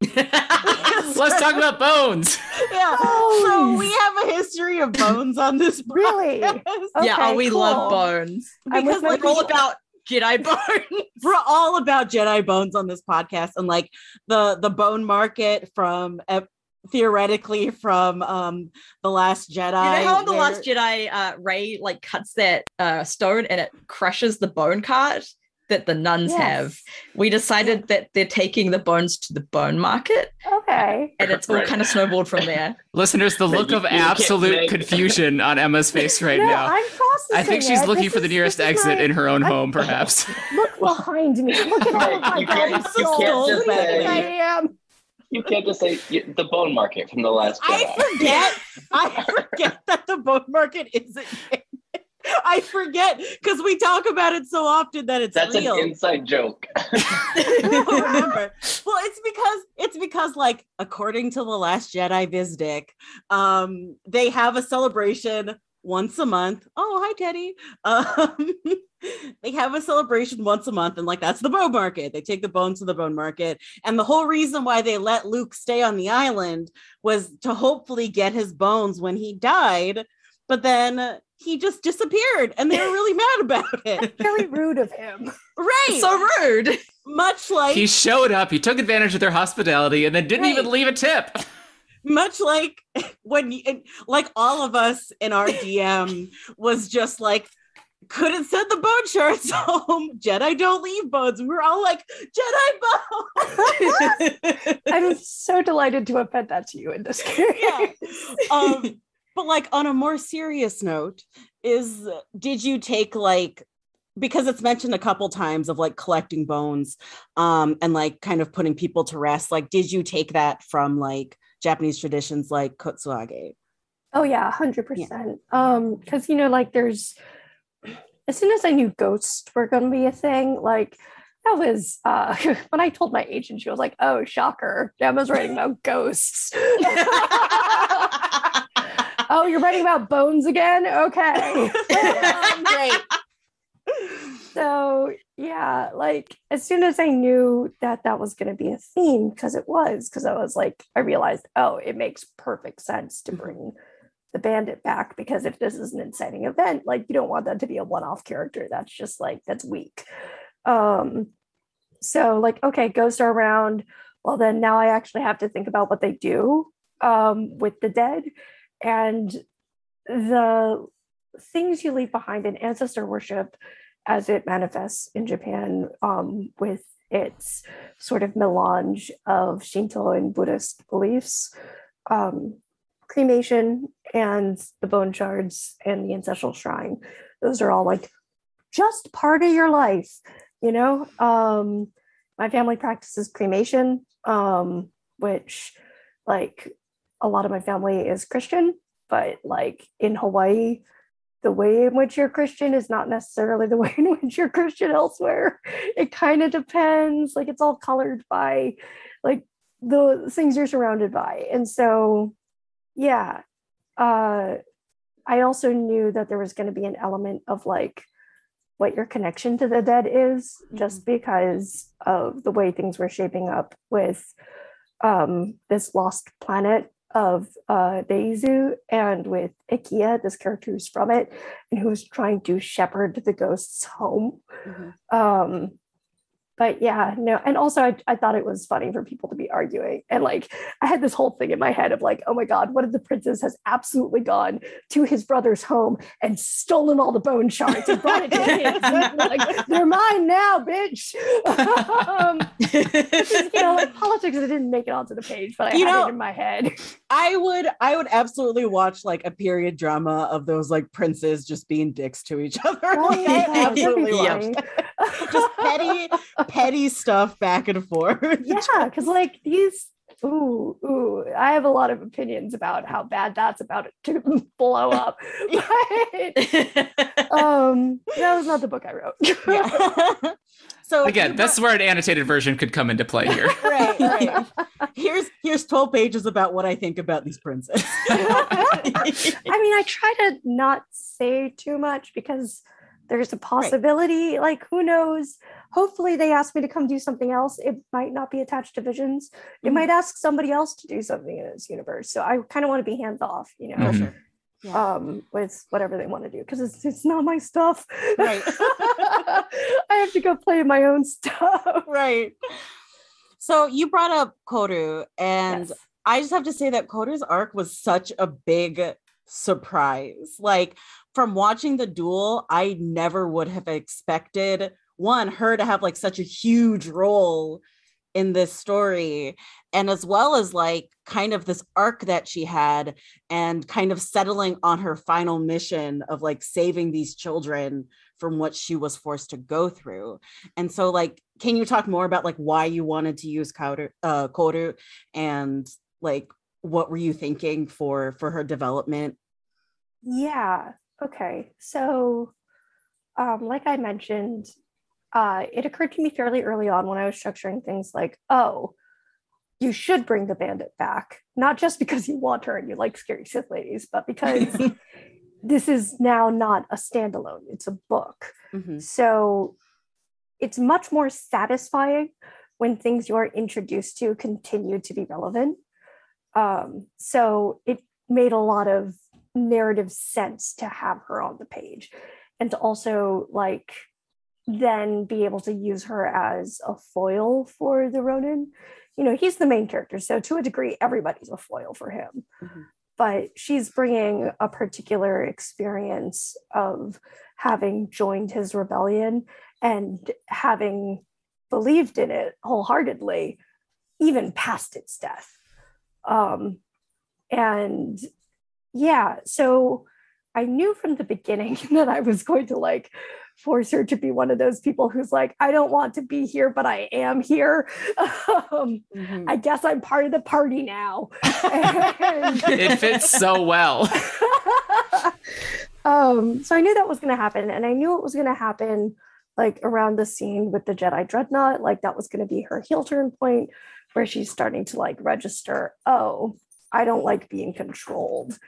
Let's talk about bones. yeah. So we have a history of bones on this. Really? podcast. yeah, oh, Okay, we love bones. Because with my like We're all about Jedi bones. we're all about Jedi bones on this podcast and like the the bone market from theoretically from um the last Jedi. You know how in the where- Last Jedi, uh, Rey like cuts that uh, stone and it crushes the bone cart that the nuns Yes. have. We decided that they're taking the bones to the bone market, Okay. and it's all Right. kind of snowballed from there. Listeners, the look you- of you absolute confusion on Emma's face right no, now. I'm processing I think she's it. looking This for the nearest exit my- in her own I- home, perhaps. Look behind me. Look at all of my You can't- body you souls. can't Who do you think I am. You can't just say you- the bone market from the last Jedi. I forget. I forget that the bone market isn't. I forget because we talk about it so often that it's That's real. an inside joke. Remember. Well, it's because it's because like according to the Last Jedi Vizdic, um, they have a celebration once a month. Oh, hi Teddy. Um, they have a celebration once a month, and like that's the bone market. They take the bones to the bone market, and the whole reason why they let Luke stay on the island was to hopefully get his bones when he died. But then he just disappeared, and they were really mad about it. Very rude of him. Right. so rude. much like He showed up, he took advantage of their hospitality, and then didn't even leave a tip. Much like when you, like all of us in our DM was just like couldn't send the bone shards home. Jedi don't leave bones. We're all like Jedi bones. I'm so delighted to have fed that to you in this case. Yeah. um, but like on a more serious note, is did you take like because it's mentioned a couple times of like collecting bones um and like kind of putting people to rest like did you take that from like japanese traditions like kotsuage Oh yeah, hundred percent. Um, because you know, like there's as soon as I knew ghosts were gonna be a thing, like that was uh when I told my agent, she was like, Oh, shocker, Emma's writing about ghosts. oh, you're writing about bones again? Okay. Um, great so yeah like as soon as i knew that that was going to be a theme because it was because i was like i realized oh it makes perfect sense to bring the bandit back because if this is an inciting event like you don't want that to be a one-off character. That's just like that's weak. Um so like okay ghosts are around. Well then now i actually have to think about what they do um with the dead. And the things you leave behind in ancestor worship as it manifests in Japan um, with its sort of melange of Shinto and Buddhist beliefs, um, cremation and the bone shards and the ancestral shrine. Those are all like just part of your life, you know? Um, my family practices cremation, um, which like a lot of my family is Christian. but like in Hawaii, the way in which you're Christian is not necessarily the way in which you're Christian elsewhere. It kind of depends. Like it's all colored by like the things you're surrounded by. And so, yeah, uh, I also knew that there was going to be an element of like what your connection to the dead is, just because of the way things were shaping up with um, this lost planet of uh, Deizu and with Ekiya, this character who's from it and who's trying to shepherd the ghosts home. Mhm. Um, but yeah, no, and also I, I thought it was funny for people to be arguing. And like I had this whole thing in my head of like, oh my God, what if the princess has absolutely gone to his brother's home and stolen all the bone shards and brought it to? Like, they're mine now, bitch. um, you know, like politics, it didn't make it onto the page, but I You had know- it in my head. I would I would absolutely watch like a period drama of those like princes just being dicks to each other. Oh, like, I Yeah, absolutely watch funny. just petty petty stuff back and forth. yeah, because like these, ooh, ooh, I have a lot of opinions about how bad that's about to blow up. But um, that was not the book I wrote. Yeah. so Again, you that's where an annotated version could come into play here. right, right. Here's here's 12 pages about what I think about these princes. I mean, I try to not say too much because there's a possibility, like, who knows? Hopefully, they ask me to come do something else. It might not be attached to visions. It Mhm. might ask somebody else to do something in this universe. So I kind of want to be hands off, you know, Mhm. Yeah. um, with whatever they want to do because it's, it's not my stuff. Right. I have to go play my own stuff. right. So you brought up Koru, and Yes. I just have to say that Koru's arc was such a big surprise. Like from watching the duel, I never would have expected one her to have like such a huge role in this story and as well as like kind of this arc that she had and kind of settling on her final mission of like saving these children from what she was forced to go through and so like can you talk more about like why you wanted to use Koru, uh, and like what were you thinking for for her development Yeah. Okay. So, um, like I mentioned, uh, it occurred to me fairly early on when I was structuring things like, oh, you should bring the bandit back, not just because you want her and you like scary Sith ladies, but because this is now not a standalone, it's a book. Mhm. So it's much more satisfying when things you're introduced to continue to be relevant. Um, so it made a lot of narrative sense to have her on the page and to also like then be able to use her as a foil for the Ronin. You know, he's the main character. So to a degree, everybody's a foil for him. Mhm. But she's bringing a particular experience of having joined his rebellion and having believed in it wholeheartedly, even past its death. Um, and yeah, so I knew from the beginning that I was going to like force her to be one of those people who's like, I don't want to be here, but I am here. Um, Mhm. I guess I'm part of the party now. And- It fits so well. um, so I knew that was going to happen, and I knew it was going to happen like around the scene with the Jedi Dreadnought. Like that was going to be her heel turn point, where she's starting to like register. Oh, I don't like being controlled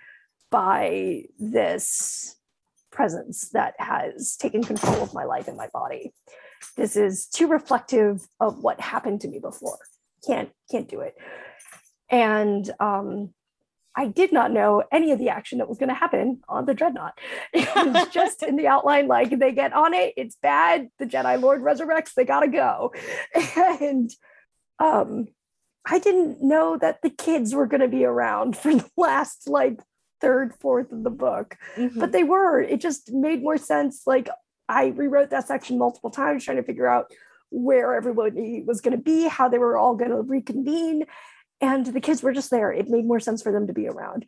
by this presence that has taken control of my life and my body. This is too reflective of what happened to me before. Can't can't do it. And um, I did not know any of the action that was going to happen on the dreadnought. It was just in the outline, like they get on it, it's bad. The Jedi Lord resurrects, they gotta go. And um, I didn't know that the kids were going to be around for the last like third, fourth of the book, Mhm. but they were. It just made more sense. Like I rewrote that section multiple times, trying to figure out where everybody was going to be, how they were all going to reconvene and the kids were just there. It made more sense for them to be around.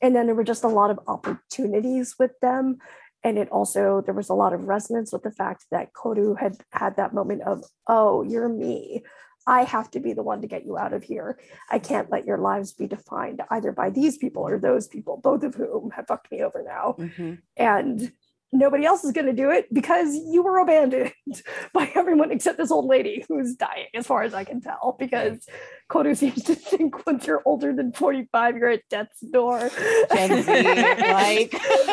And then there were just a lot of opportunities with them. And it also, there was a lot of resonance with the fact that Koru had had that moment of, oh, you're me. I have to be the one to get you out of here. I can't let your lives be defined either by these people or those people, both of whom have fucked me over now. Mhm. And nobody else is going to do it because you were abandoned by everyone except this old lady who's dying, as far as I can tell. Because Koru seems to think once you're older than 45, you're at death's door. Gen Z, like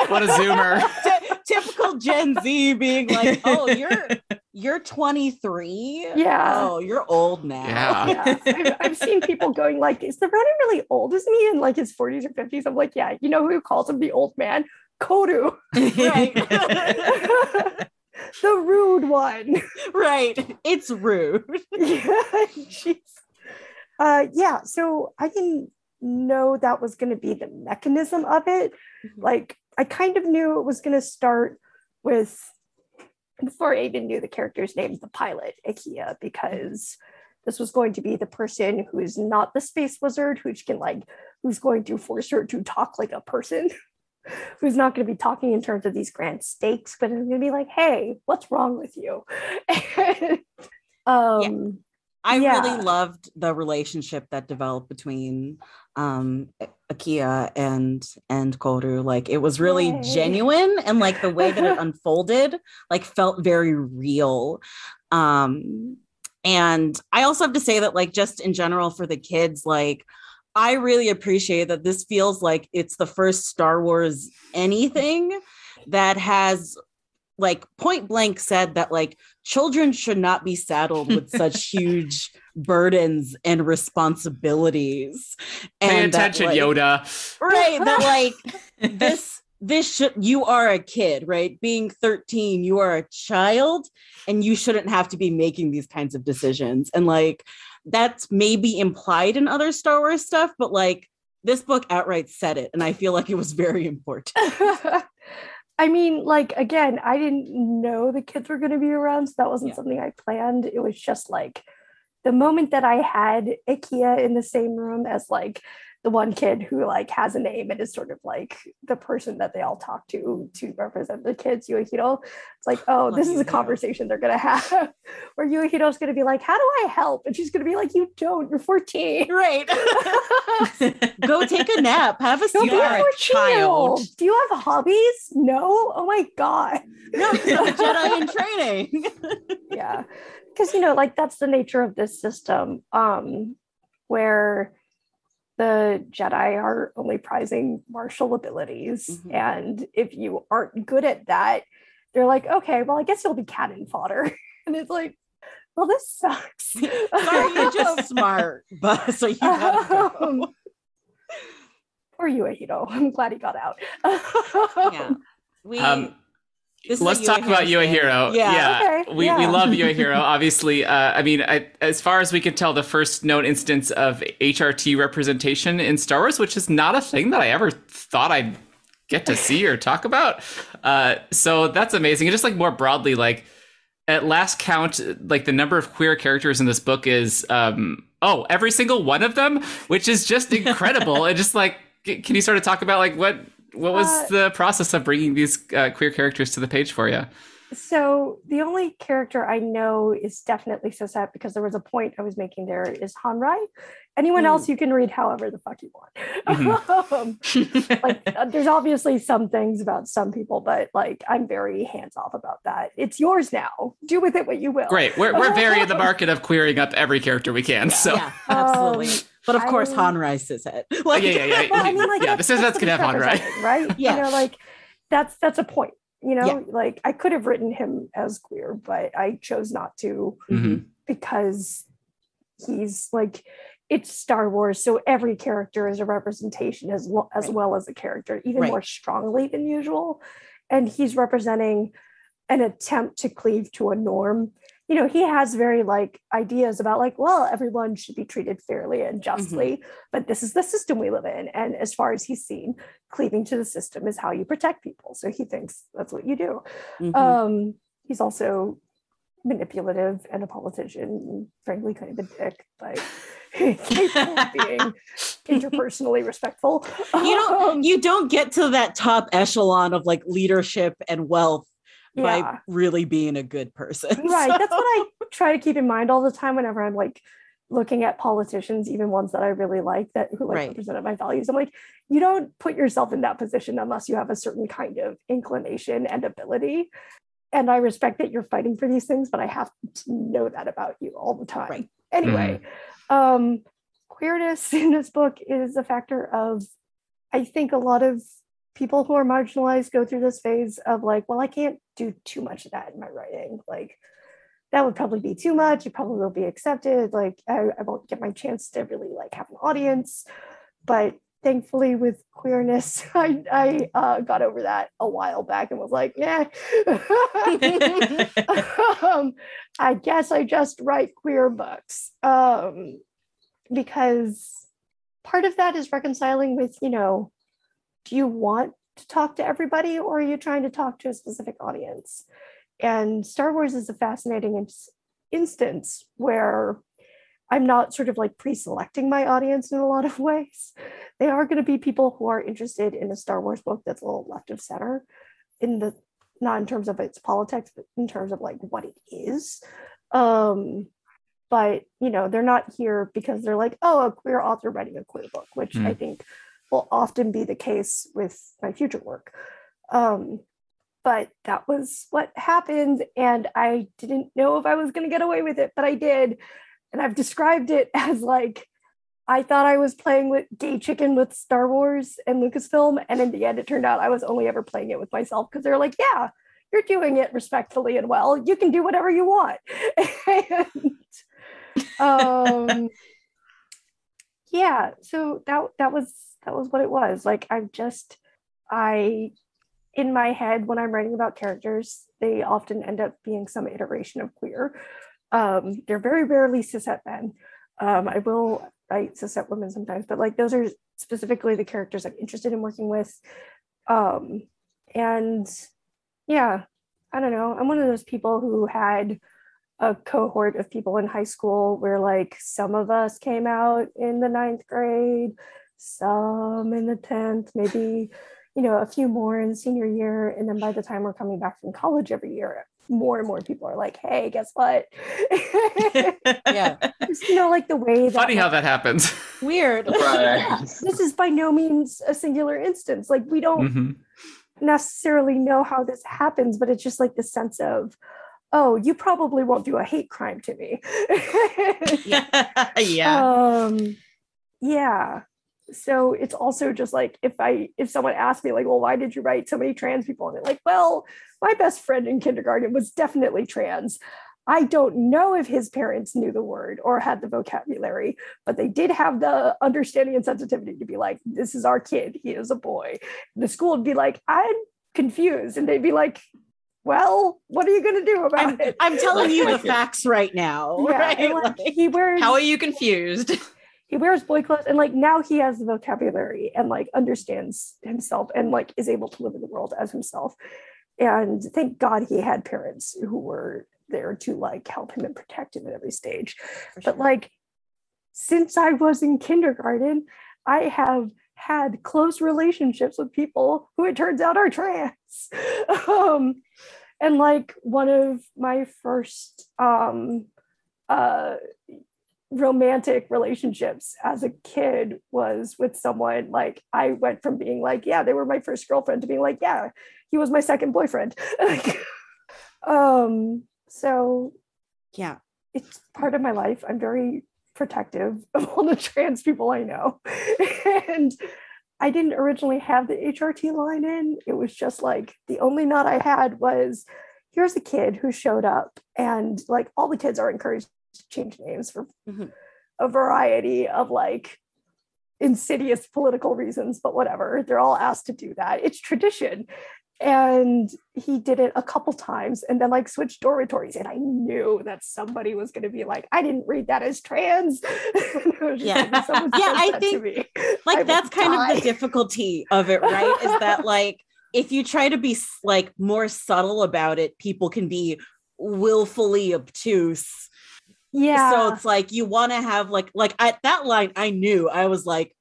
What a zoomer. Ty- typical Gen Z being like, "Oh, you're you're 23. Yeah. Oh, you're old now." Yeah. yeah, I've, I've seen people going like, "Is the Ronin really old as me in like his 40s or 50s?" I'm like, "Yeah." You know who calls him the old man? Koru, Right. the rude one. right. It's rude. yeah, jeez. Uh, yeah. So I didn't know that was going to be the mechanism of it. Mhm. Like, I kind of knew it was going to start with before I even knew the character's name, the pilot, Ekiya, because this was going to be the person who's not the space wizard, who can like, who's going to force her to talk like a person, who's not going to be talking in terms of these grand stakes, but is going to be like, hey, what's wrong with you? um, I Yeah. really loved the relationship that developed between um Ekiya and and Koru. Like it was really Yay. genuine and like the way that it unfolded like felt very real. Um and I also have to say that like just in general for the kids like I really appreciate that this feels like it's the first Star Wars anything that has like point blank said that like children should not be saddled with such huge burdens and responsibilities. Pay and that, attention, like- Yoda. right that like this this should you are a kid right? Being 13 you are a child and you shouldn't have to be making these kinds of decisions. And like that's maybe implied in other star wars stuff but like this book outright said it and i feel like it was very important I mean, like again, I didn't know the kids were going to be around, so that wasn't Yeah. something I planned. It was just like the moment that I had Ekiya in the same room as like the one kid who like has a name and is sort of like the person that they all talk to to represent the kids, Uehiro. It's like, oh, this is a conversation they're gonna have where Uehiro's gonna be like, How do I help? And she's gonna be like, You don't, you're 14. right go take a nap have a seat you are a child. Do you have hobbies? No. Oh my god. no jedi in training yeah because you know like that's the nature of this system um where the jedi are only prizing martial abilities Mhm. and if you aren't good at that they're like okay well i guess you'll be cannon fodder and it's like well this sucks sorry you're just smart but so you gotta go. um, poor Uehiro. i'm glad he got out yeah we Um, this Let's talk about Uehiro thing. Hero. Yeah. Okay, we, we yeah. love Hero. Obviously, uh, I mean, I, as far as we can tell, the first known instance of HRT representation in Star Wars, which is not a thing that I ever thought I'd get to see or talk about. Uh, so that's amazing. And just like more broadly, like at last count, like the number of queer characters in this book is um, oh, every single one of them, which is just incredible. and just like, can you sort of talk about like what what was Uh, the process of bringing these uh, queer characters to the page for you? So the only character I know is definitely Sisette because there was a point I was making there is Hanrai. Anyone Mm. else you can read however the fuck you want. um, like uh, there's obviously some things about some people, but like I'm very hands off about that. It's yours now. Do with it what you will. Great. We're, we're very in the market of queering up every character we can. So yeah absolutely Um, but of course I- Hanrai is it Oh, yeah, yeah, yeah. Well, I mean, like yeah, that's, this is that's that's gonna have on, right? right? Yeah. You know, like that's that's a point. You know, Yeah. like I could have written him as queer, but I chose not to Mhm. because he's like it's Star Wars, so every character is a representation as well as Right. well as a character, even Right. more strongly than usual. And he's representing an attempt to cleave to a norm. You know, he has very like ideas about like, well, everyone should be treated fairly and justly, but this is the system we live in. And as far as he's seen, cleaving to the system is how you protect people. So he thinks that's what you do. Mhm. Um, he's also manipulative and a politician, frankly, kind of a dick, capable of being interpersonally respectful. you don't Um, you don't get to that top echelon of like leadership and wealth by Yeah. really being a good person right. So- That's what I try to keep in mind all the time whenever I'm like looking at politicians, even ones that I really like that who like Right. represented my values. I'm like, you don't put yourself in that position unless you have a certain kind of inclination and ability. And I respect that you're fighting for these things, but I have to know that about you all the time. Right. Anyway, um, queerness in this book is a factor of, I think a lot of people who are marginalized go through this phase of like, well, I can't do too much of that in my writing. Like, that would probably be too much. It probably will be accepted. Like, I, I won't get my chance to really like have an audience. But thankfully, with queerness, I I uh, got over that a while back and was like, yeah. um, I guess I just write queer books um, because part of that is reconciling with, you know, do you want to talk to everybody or are you trying to talk to a specific audience? And Star Wars is a fascinating ins- instance where I'm not sort of like pre selecting my audience in a lot of ways. They are going to be people who are interested in a Star Wars book that's a little left of center in the not in terms of its politics, but in terms of like what it is. Um, but you know, they're not here because they're like, oh, a queer author writing a queer book, which I Mm. think will often be the case with my future work. Um, but that was what happened, and I didn't know if I was going to get away with it, but I did. And I've described it as like I thought I was playing with gay chicken with Star Wars and Lucasfilm, and in the end, it turned out I was only ever playing it with myself because they're like, "Yeah, you're doing it respectfully and well. You can do whatever you want." and, um, yeah, so that that was that was what it was. Like I'm just I in my head when I'm writing about characters, they often end up being some iteration of queer. Um, they're very rarely cishet men. Um, I will write cishet women sometimes, but like those are specifically the characters I'm interested in working with. Um, and yeah, I don't know. I'm one of those people who had a cohort of people in high school where like some of us came out in the ninth grade, some in the 10th, maybe, you know, a few more in senior year. And then by the time we're coming back from college every year, more and more people are like, hey, guess what? yeah. you know, like the way that Funny how that happens. Weird. Right. this is by no means a singular instance. Like we don't Mhm. necessarily know how this happens, but it's just like the sense of, oh, you probably won't do a hate crime to me. yeah. yeah. Um, yeah. So it's also just like if I if someone asked me like, well, why did you write so many trans people? And they're like, well, my best friend in kindergarten was definitely trans. I don't know if his parents knew the word or had the vocabulary, but they did have the understanding and sensitivity to be like, this is our kid. He is a boy. And the school would be like, I'm confused. And they'd be like, well, what are you going to do about I'm, it? I'm telling you the facts right now. Yeah, right? like, Like- he wears How are you confused? He wears boy clothes and like now he has the vocabulary and like understands himself and like is able to live in the world as himself. And thank god he had parents who were there to like help him and protect him at every stage. For but like since i was in kindergarten i have had close relationships with people who it turns out are trans. Um and like one of my first um uh romantic relationships as a kid was with someone like I went from being like, yeah, they were my first girlfriend to being like, yeah, he was my second boyfriend. Um, so yeah. it's part of my life. I'm very protective of all the trans people I know. and I didn't originally have the HRT line in. It was just like the only nod I had was here's a kid who showed up, and like all the kids are encouraged change names for Mhm. a variety of like insidious political reasons, but whatever. They're all asked to do that. It's tradition. And he did it a couple times and then like switched dormitories. And I knew that somebody was going to be like, I didn't read that as trans. And I was just Yeah. like, "If someone Yeah, I think, me, like I that's kind of the difficulty of it right is that like if you try to be like more subtle about it people can be willfully obtuse yeah. so it's like you want to have like like at that line i knew i was like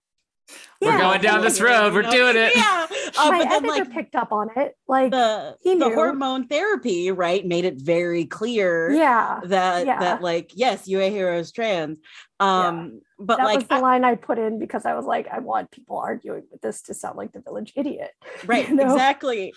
We're going down this road. We're doing it. yeah Uh, my but then, like, picked up on it. Like, the he the hormone therapy, right, made it very clear yeah, that yeah. that like yes, Uehiro is trans. Um, but that like was the I- line I put in because I was like, I want people arguing with this to sound like the village idiot. right you know? exactly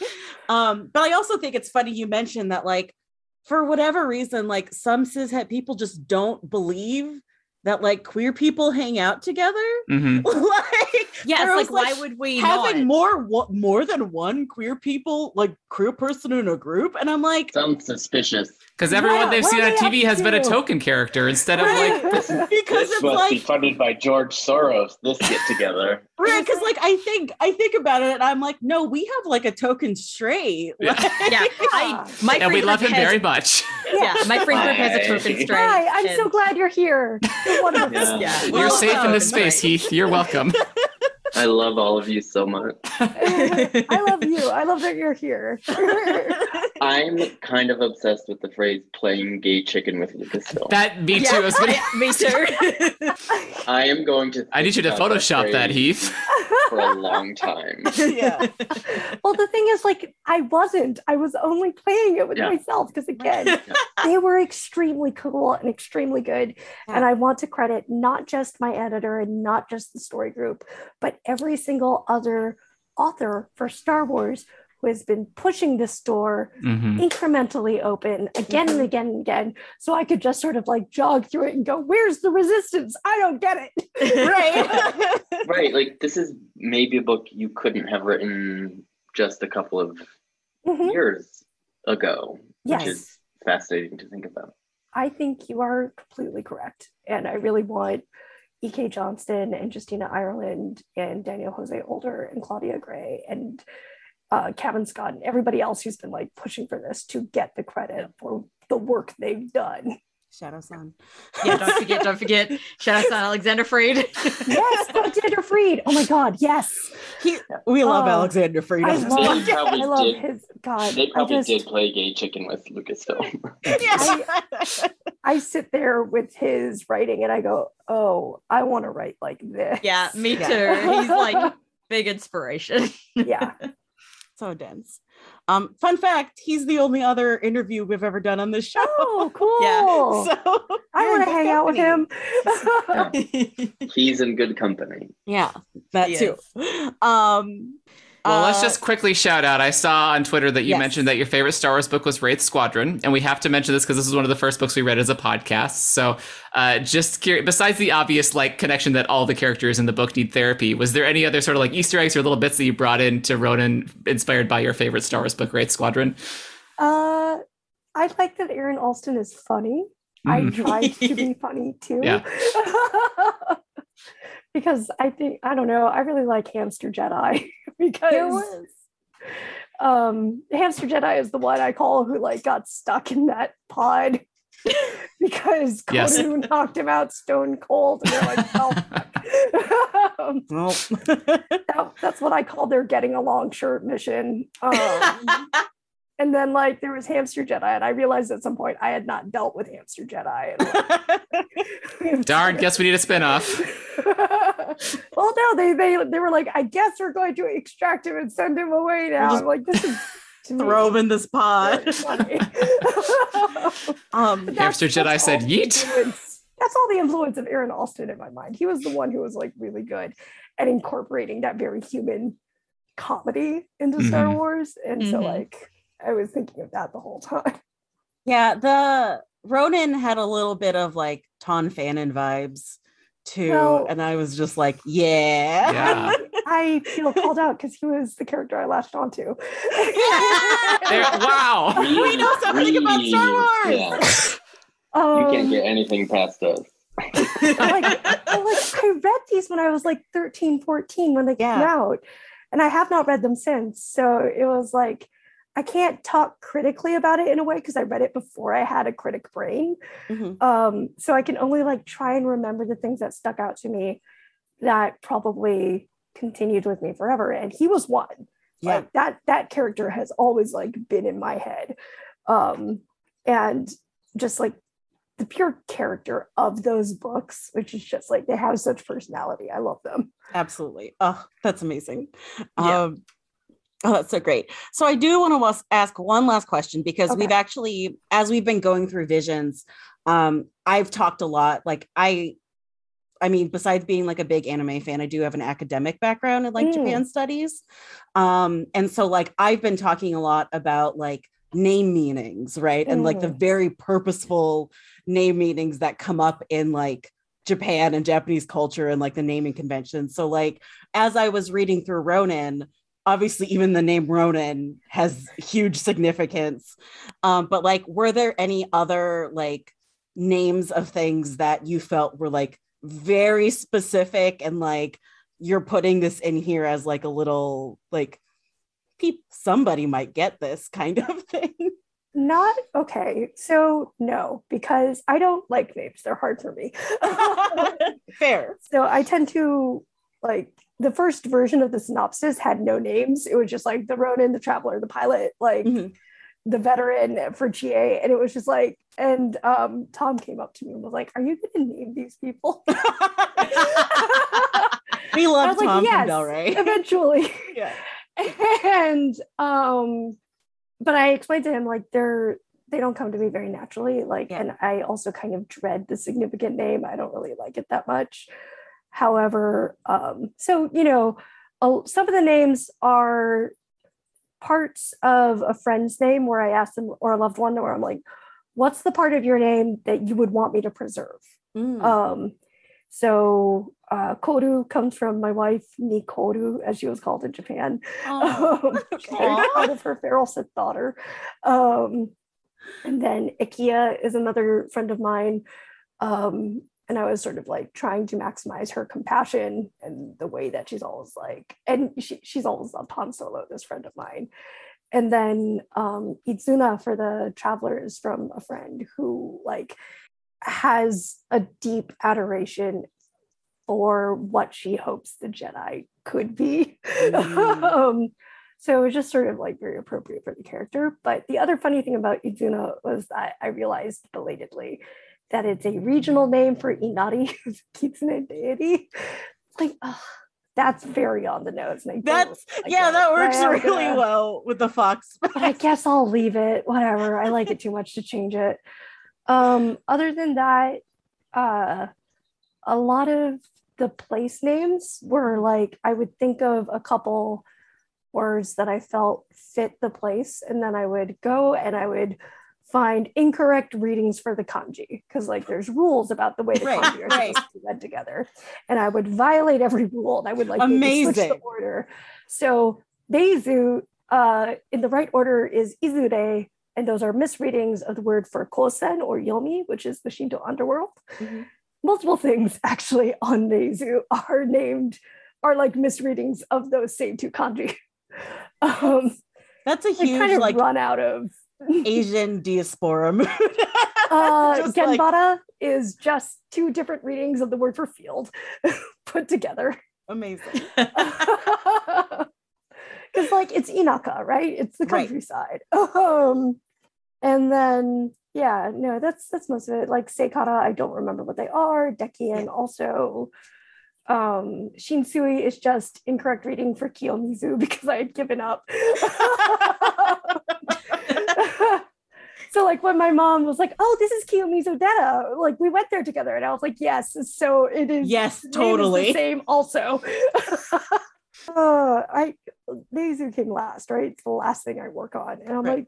um but i also think it's funny you mentioned that like for whatever reason like some cishet people just don't believe that like queer people hang out together hmm like Yeah, there it's was, like, why would we having not? more wa- more than one queer people like queer person in a group and i'm like Sounds suspicious. Because everyone Yeah, they've seen on they TV up has been a token character instead of like because this it's must be like funded by George Soros. This get together. right because like i think i think about it and i'm like no we have like a token straight Yeah. Like- Yeah, I my and we love him has- very much. Yeah, my friend group has a token straight. Hi, I'm so glad you're here. You're. Yeah. Yeah, You're Well, safe in this space, Heath. You're welcome. I love all of you so much. I love you. I love that you're here. I'm kind of obsessed with the phrase "playing gay chicken with Lucasfilm." That me too. Yeah, I was gonna. I- me too. I am going to. I need you to Photoshop that, phrase Heath. for a long time. yeah well, the thing is, like, I wasn't. I was only playing it with Yeah. myself because, again, they were extremely cool and extremely good. And I want to credit not just my editor and not just the story group, but every single other author for Star Wars who has been pushing this door Mhm. incrementally open again and again and again. So I could just sort of like jog through it and go, Where's the resistance? I don't get it. right right, like this is maybe a book you couldn't have written just a couple of Mhm. years ago, which Yes. is fascinating to think about. I think you are completely correct. And I really want E.K. Johnston and Justina Ireland and Daniel Jose Older and Claudia Gray and uh, Cavan Scott and everybody else who's been like pushing for this to get the credit for the work they've done. Shadow sun yeah, don't forget, don't forget. Shout out to Alexander Freed. Yes, Alexander Freed. Oh my God, yes. He, we love Oh, Alexander Freed. I love, They probably I love did. his God. They probably just, did play gay chicken with Lucasfilm. podcast. I sit there with his writing and I go, oh, I want to write like this. Yeah, me Yeah. too. He's like big inspiration. Yeah. So dense. Um, fun fact: he's the only other interview we've ever done on this show. Oh, cool. Yeah, So I want to good hang out with him. company. He's in good company. yeah, that He too. Um, Well, let's uh, just quickly shout out. I saw on Twitter that you Yes. mentioned that your favorite Star Wars book was Wraith Squadron, and we have to mention this because this is one of the first books we read as a podcast. So, uh, just curious, besides the obvious like connection that all the characters in the book need therapy, was there any other sort of like Easter eggs or little bits that you brought in to Ronin, inspired by your favorite Star Wars book, Wraith Squadron? Uh, I like that Aaron Alston is funny. I Mhm. tried to be funny too. Yeah. because I think I don't know. I really like Hamster Jedi because um Hamster Jedi is the one I call who like got stuck in that pod because Yes. Koru knocked him out stone cold and they're like, oh, fuck." um, well, that, that's what I call their getting along shirt mission. Um, and then like there was Hamster Jedi, and I realized at some point I had not dealt with Hamster Jedi. And, Darn, guess we need a spinoff. well, no, they they they were like, I guess we're going to extract him and send him away now. just I'm like, this is to me throw him in this pod. very. Um, Hamster Jedi said, "Yeet." That's all the influence of Aaron Alston in my mind. He was the one who was like really good at incorporating that very human comedy into Star Mhm. Wars. And so Mhm. like I was thinking of that the whole time. yeah, the Ronin had a little bit of like Ton Phanan vibes too, Well- and I was just like, yeah, Yeah. I feel called out because he was the character I latched onto. There, wow. We know something about Star Wars. Yeah, um, you can't get anything past us. like, I, like I read these when I was like 13, 14 when they came Yeah. out. And I have not read them since. So it was like I can't talk critically about it in a way because I read it before I had a critic brain. Mhm. Um, so I can only like try and remember the things that stuck out to me that probably continued with me forever. And he was one. yeah, Like that that character has always like been in my head. Um, and just like the pure character of those books, which is just like they have such personality. I love them. absolutely. Oh, that's amazing. Yeah. Um, Oh, that's so great. So I do want to ask one last question because Okay. we've actually, as we've been going through visions, um, I've talked a lot. Like I, I mean, besides being like a big anime fan, I do have an academic background in like Mm. Japan studies, um, and so like I've been talking a lot about like name meanings, right, and like the Mm. very purposeful name meanings that come up in like Japan and Japanese culture and like the naming conventions. So like as I was reading through Ronin, obviously even the name Ronin has huge significance. Um, but like, were there any other like names of things that you felt were like very specific and like you're putting this in here as like a little like peep somebody might get this kind of thing. Not okay. So no, because I don't like names. They're hard for me. Fair. so I tend to like the first version of the synopsis had no names. It was just like the Ronin, the traveler, the pilot, like Mhm. the veteran for GA. And it was just like, and um, Tom came up to me and was like, Are you gonna name these people? we love was like, Tom "Yes, from Del Rey. Eventually. yeah. and um but i explained to him like they're they don't come to me very naturally like Yeah. and i also kind of dread the significant name i don't really like it that much however um so you know some of the names are parts of a friend's name where i ask them or a loved one where i'm like what's the part of your name that you would want me to preserve Mm. um, so uh, Koru comes from my wife, Nikoru, as she was called in Japan. Aw. Um, proud of her feral Sith daughter. Um, and then Ekiya is another friend of mine. Um, and I was sort of like trying to maximize her compassion and the way that she's always like, and she, she's always loved Han Solo, this friend of mine. And then um, for the travelers from a friend who like has a deep adoration for what she hopes the Jedi could be. Mm. um, so it was just sort of like very appropriate for the character. But the other funny thing about Izuna was that I realized belatedly that it's a regional name for Inari, Kitsune deity. Like, ugh, that's very on the nose. and I That's like yeah, that works really gonna- well with the fox. but I guess I'll leave it. Whatever. I like it too much to change it. Um, other than that, uh, a lot of the place names were like I would think of a couple words that I felt fit the place, and then I would go and I would find incorrect readings for the kanji because like there's rules about the way the Right, kanji are right. supposed to be read together, and I would violate every rule and I would like maybe switch the order. So Deizu uh, in the right order is Izure, and those are misreadings of the word for kosen or yomi, which is the Shinto underworld. Mhm. Multiple things actually on Neizu are named, are like misreadings of those same two kanji. Um, That's a huge kind of like run out of. Asian diaspora mood. Uh, Just like- is just two different readings of the word for field put together. amazing. because like it's Inaka, right? It's the Right. countryside. Um, and then yeah, no, that's that's most of it. Like Seikara, I don't remember what they are. Dekian also. Um, Shinsui is just incorrect reading for Kiyomizu because I had given up. So like when my mom was like, "Oh, this is Kiyomizu-dera," like we went there together, and I was like, "Yes." So it is yes, name is the totally. same also. uh, I Neizu came last, right? It's the last thing I work on. And I'm Right. like,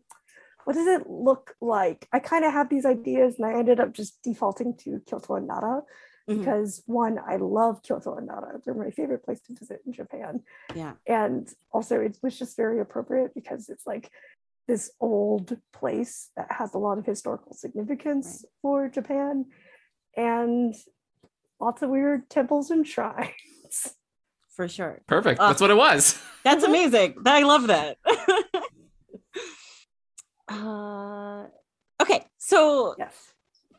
what does it look like? I kind of have these ideas and I ended up just defaulting to Kyoto and Nara Mhm. because one, I love Kyoto and Nara. They're my favorite place to visit in Japan. Yeah. And also it was just very appropriate because it's like this old place that has a lot of historical significance for Japan and lots of weird temples and shrines. For sure. Perfect. Uh, That's what it was. That's amazing. I love that. uh, okay, so Yes.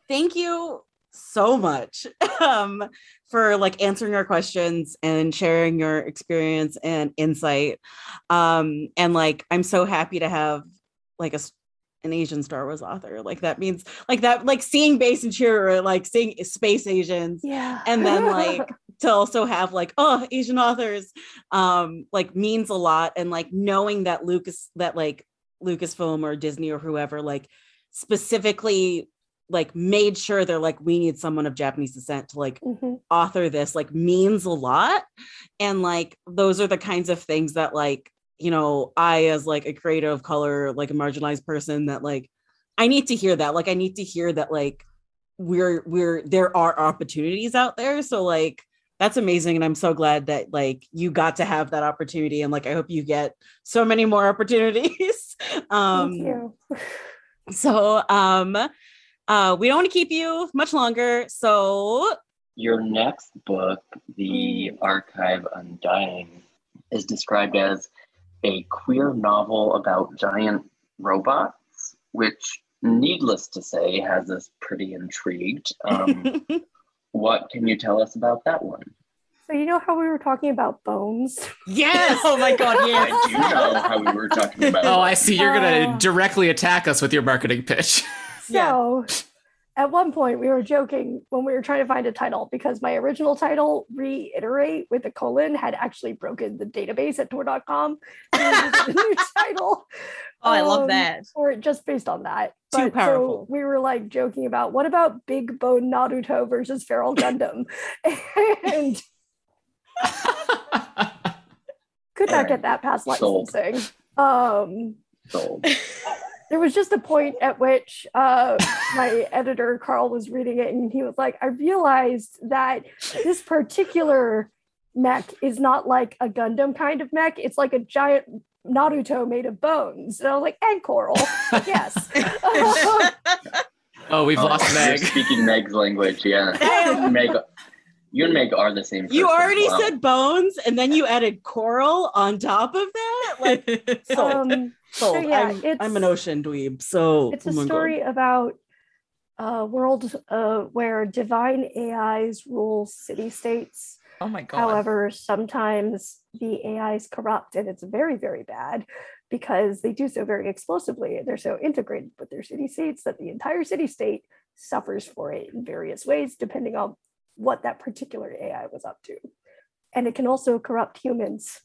thank you so much um, for like answering our questions and sharing your experience and insight. Um, and like, I'm so happy to have like a an Asian Star Wars author. Like that means like that, like seeing base and cheer or like seeing space Asians Yeah. and then like to also have like oh asian authors um like means a lot and like knowing that lucas that like lucasfilm or disney or whoever like specifically like made sure they're like we need someone of japanese descent to like Mhm. author this like means a lot. And like those are the kinds of things that like you know i as like a creator of color like a marginalized person that like i need to hear that. Like i need to hear that like we're we're there are opportunities out there. So like that's amazing. And i'm so glad that like you got to have that opportunity. And like i hope you get so many more opportunities. Um Thank you. so um uh we don't want to keep you much longer so Your next book, The Archive Undying, is described as a queer novel about giant robots, which, needless to say, has us pretty intrigued. Um, what can you tell us about that one? So you know how we were talking about bones? yes oh my god, I yeah. do know how we were talking about. Oh, I see. You're gonna Uh. directly attack us with your marketing pitch. So at one point we were joking when we were trying to find a title because my original title, Reiterate with a colon, had actually broken the database at Tor.com. So we a new title. Oh, I love um, that. Or just based on that. Too But, powerful. So we were like joking about what about Big Bone Naruto versus Feral Gundam? and could not get that past Sold. licensing. Um Sold. There was just a point at which uh, my editor Carl was reading it, and he was like, "I realized that this particular mech is not like a Gundam kind of mech; it's like a giant Naruto made of bones." And I was like, "And coral, yes." oh, we've Oh, lost you're Meg. speaking Meg's language, yeah. Meg, you and Meg are the same. you already Wow. said bones and then you added coral on top of that like sold, um, sold. yeah, I'm, it's- I'm an ocean dweeb so it's oh a my God. story about a world uh, where divine AIs rule city states. oh my god. However, sometimes the AIs corrupt and it's very, very bad because they do so very explosively. They're so integrated with their city states that the entire city state suffers for it in various ways, depending on what that particular AI was up to. And it can also corrupt humans.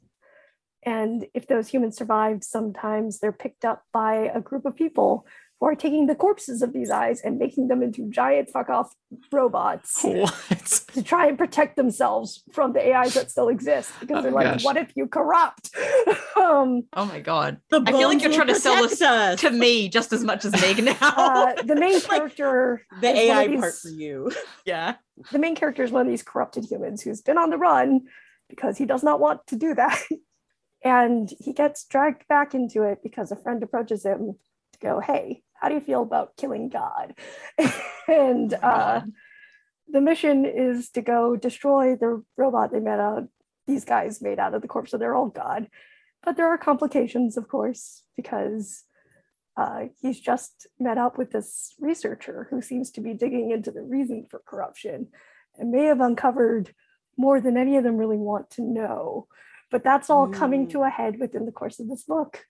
And if those humans survive, sometimes they're picked up by a group of people who are taking the corpses of these eyes and making them into giant fuck off robots What? to try and protect themselves from the AIs that still exist because Oh they're like, gosh. what if you corrupt? um, oh my god. the I feel like you're trying to sell protect us. To me, just as much as Meg now. uh, the main character, the is one AI of part for you yeah. the main character is one of these corrupted humans who's been on the run because he does not want to do that, and he gets dragged back into it because a friend approaches him to go, "Hey, how do you feel about killing God?" and Oh uh, the mission is to go destroy the robot they met out these guys made out of the corpse of their old god. But there are complications of course because uh, he's just met up with this researcher who seems to be digging into the reason for corruption and may have uncovered more than any of them really want to know. But that's all coming to a head within the course of this book.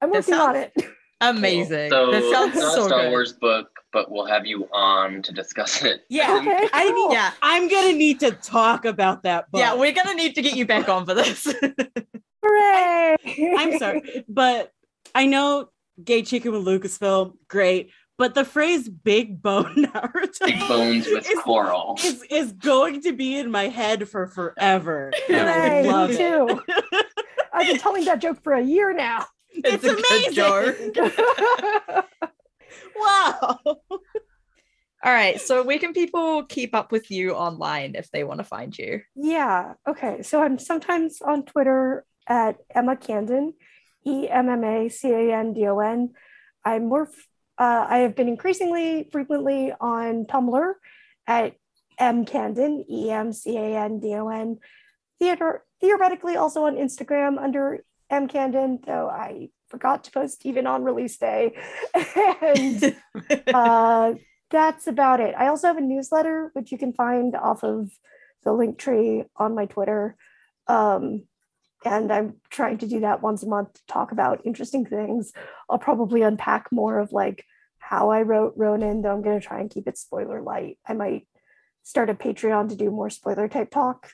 I'm That working on it Amazing. So that sounds it's not so a Star good. Wars book, but we'll have you on to discuss it. yeah okay I cool. need, Yeah. i'm gonna need to talk about that book Yeah, we're gonna need to get you back on for this. hooray i'm sorry but i know gay chicken with lucasfilm great but the phrase big bone naruto Big bones with is- coral. is, is going to be in my head for forever and i love me it too. I've been telling that joke for a year now. It's, It's a good amazing wow All right. So where can people keep up with you online if they want to find you? yeah. Okay. So I'm sometimes on Twitter at Emma Candon, E M M A C A N D O N. I'm more. f- Uh, I have been increasingly frequently on Tumblr at M Candon, E M C A N D O N. Theater theoretically also on Instagram under M Candon, though I forgot to post even on release day. and uh, that's about it. I also have a newsletter, which you can find off of the link tree on my Twitter. Um, and I'm trying to do that once a month to talk about interesting things. I'll probably unpack more of like how I wrote Ronin, though I'm going to try and keep it spoiler light. I might start a Patreon to do more spoiler type talk.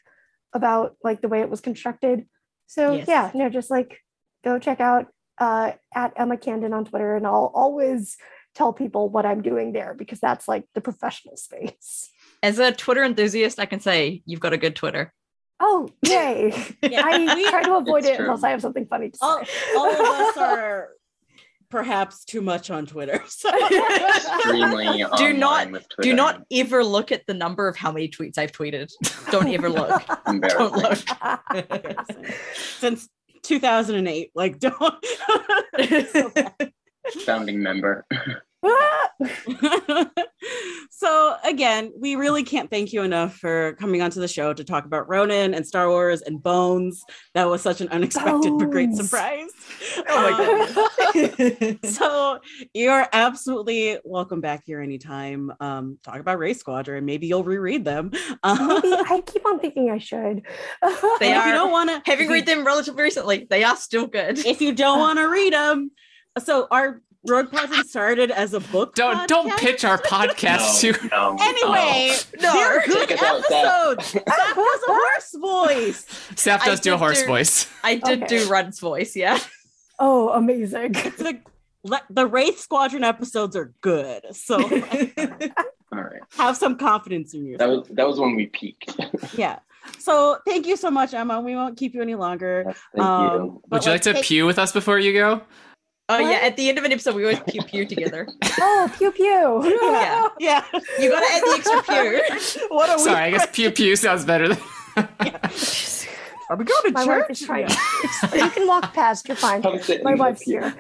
about like the way it was constructed. So Yes. yeah, no, just like go check out uh, at Emma Candon on Twitter, and I'll always tell people what I'm doing there because that's like the professional space. As a Twitter enthusiast, I can say you've got a good Twitter. Oh, yay! Yeah, I we- try to avoid It's it true. unless I have something funny to say. all, all of us are perhaps too much on Twitter. So Extremely Do online not- with Do Twitter. not ever look at the number of how many tweets I've tweeted. Don't ever look. Don't look. since 2008, like don't. Founding member. so again, we really can't thank you enough for coming onto the show to talk about Ronin and Star Wars and Bones. That was such an unexpected but great surprise. Oh my Um, so you're absolutely welcome back here anytime. Um, talk about Wraith Squadron. Maybe you'll reread them. Uh, Maybe I keep on thinking I should. They if you don't want to, Having read them relatively recently, they are still good. if you don't want to read them, so our Rogue Project started as a book. Don't don't pitch our podcast no, to no, Anyway, No. they're good Check it out, Seth. episodes. That was a horse voice. Seth I does do a horse do- voice. I did Okay. do Run's voice, yeah. oh, amazing. The, le- the Wraith Squadron episodes are good, so All right. have some confidence in you. That was that was when we peaked. Yeah. So thank you so much, Emma. We won't keep you any longer. Thank Um, you. Would you like to take- pew with us before you go? Oh yeah, at the end of an episode, we always pew pew together. Oh, pew pew. Yeah. Yeah. You gotta add the extra pew. what are we? Sorry, I guess pew pew sounds better than. Are we going to My church? wife is trying. you can walk past. You're fine. My wife's here.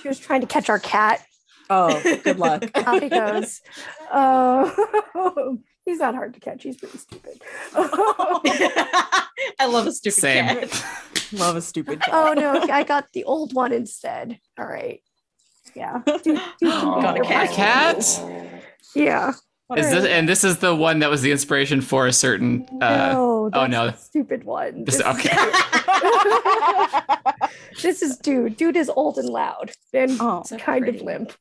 she was trying to catch our cat. oh, good luck. Out he goes. Oh, he's not hard to catch. He's pretty stupid. I love a stupid Same. cat. Love a stupid cat. oh no, I got the old one instead. All right. Yeah. Do- do- Oh, Got a cat. Cat? Yeah. Is this and this is the one that was the inspiration for a certain uh no, that's no. stupid one. This- This, okay. this is dude. Dude is old and loud and Oh, kind pretty. of limp.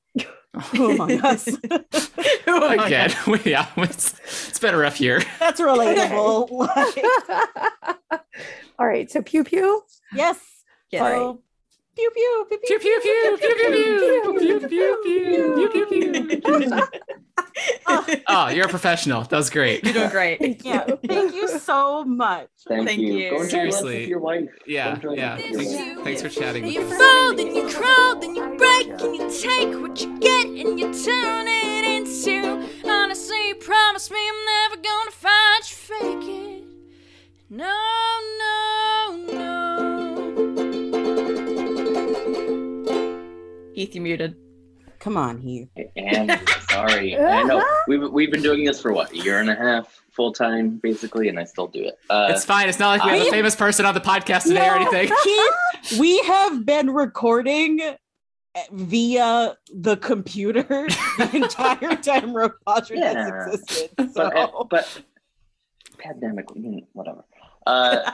Oh my gosh. Oh again. yeah, it's, it's been a rough year. That's relatable. Like, All right. So pew pew. yes. Yes. So, pew pew pew Pew pew pew pew pew pew pew pew pew pew pew. Oh, you're a professional. That was great. You're doing great. Thank Yeah. you. Thank you so much. Thank, Thank you. you. Go Seriously. your wife. Yeah, yeah. lunch with your wife. Thanks, thanks for chatting. You fall, then you crawl, then you break, and you take what you get and you turn it into. Honestly, you promise me I'm never gonna find you fake it. No, no, Heath, you muted. Come on, Heath. And sorry, I know we've we've been doing this for what a year and a half, full time basically, and I still do it. Uh, It's fine. It's not like we have a I- famous person on the podcast today or anything. Keith, we have been recording via the computer the entire time Rogue Podron Yeah. has existed. but uh, So. but pandemic, mm, whatever. Uh,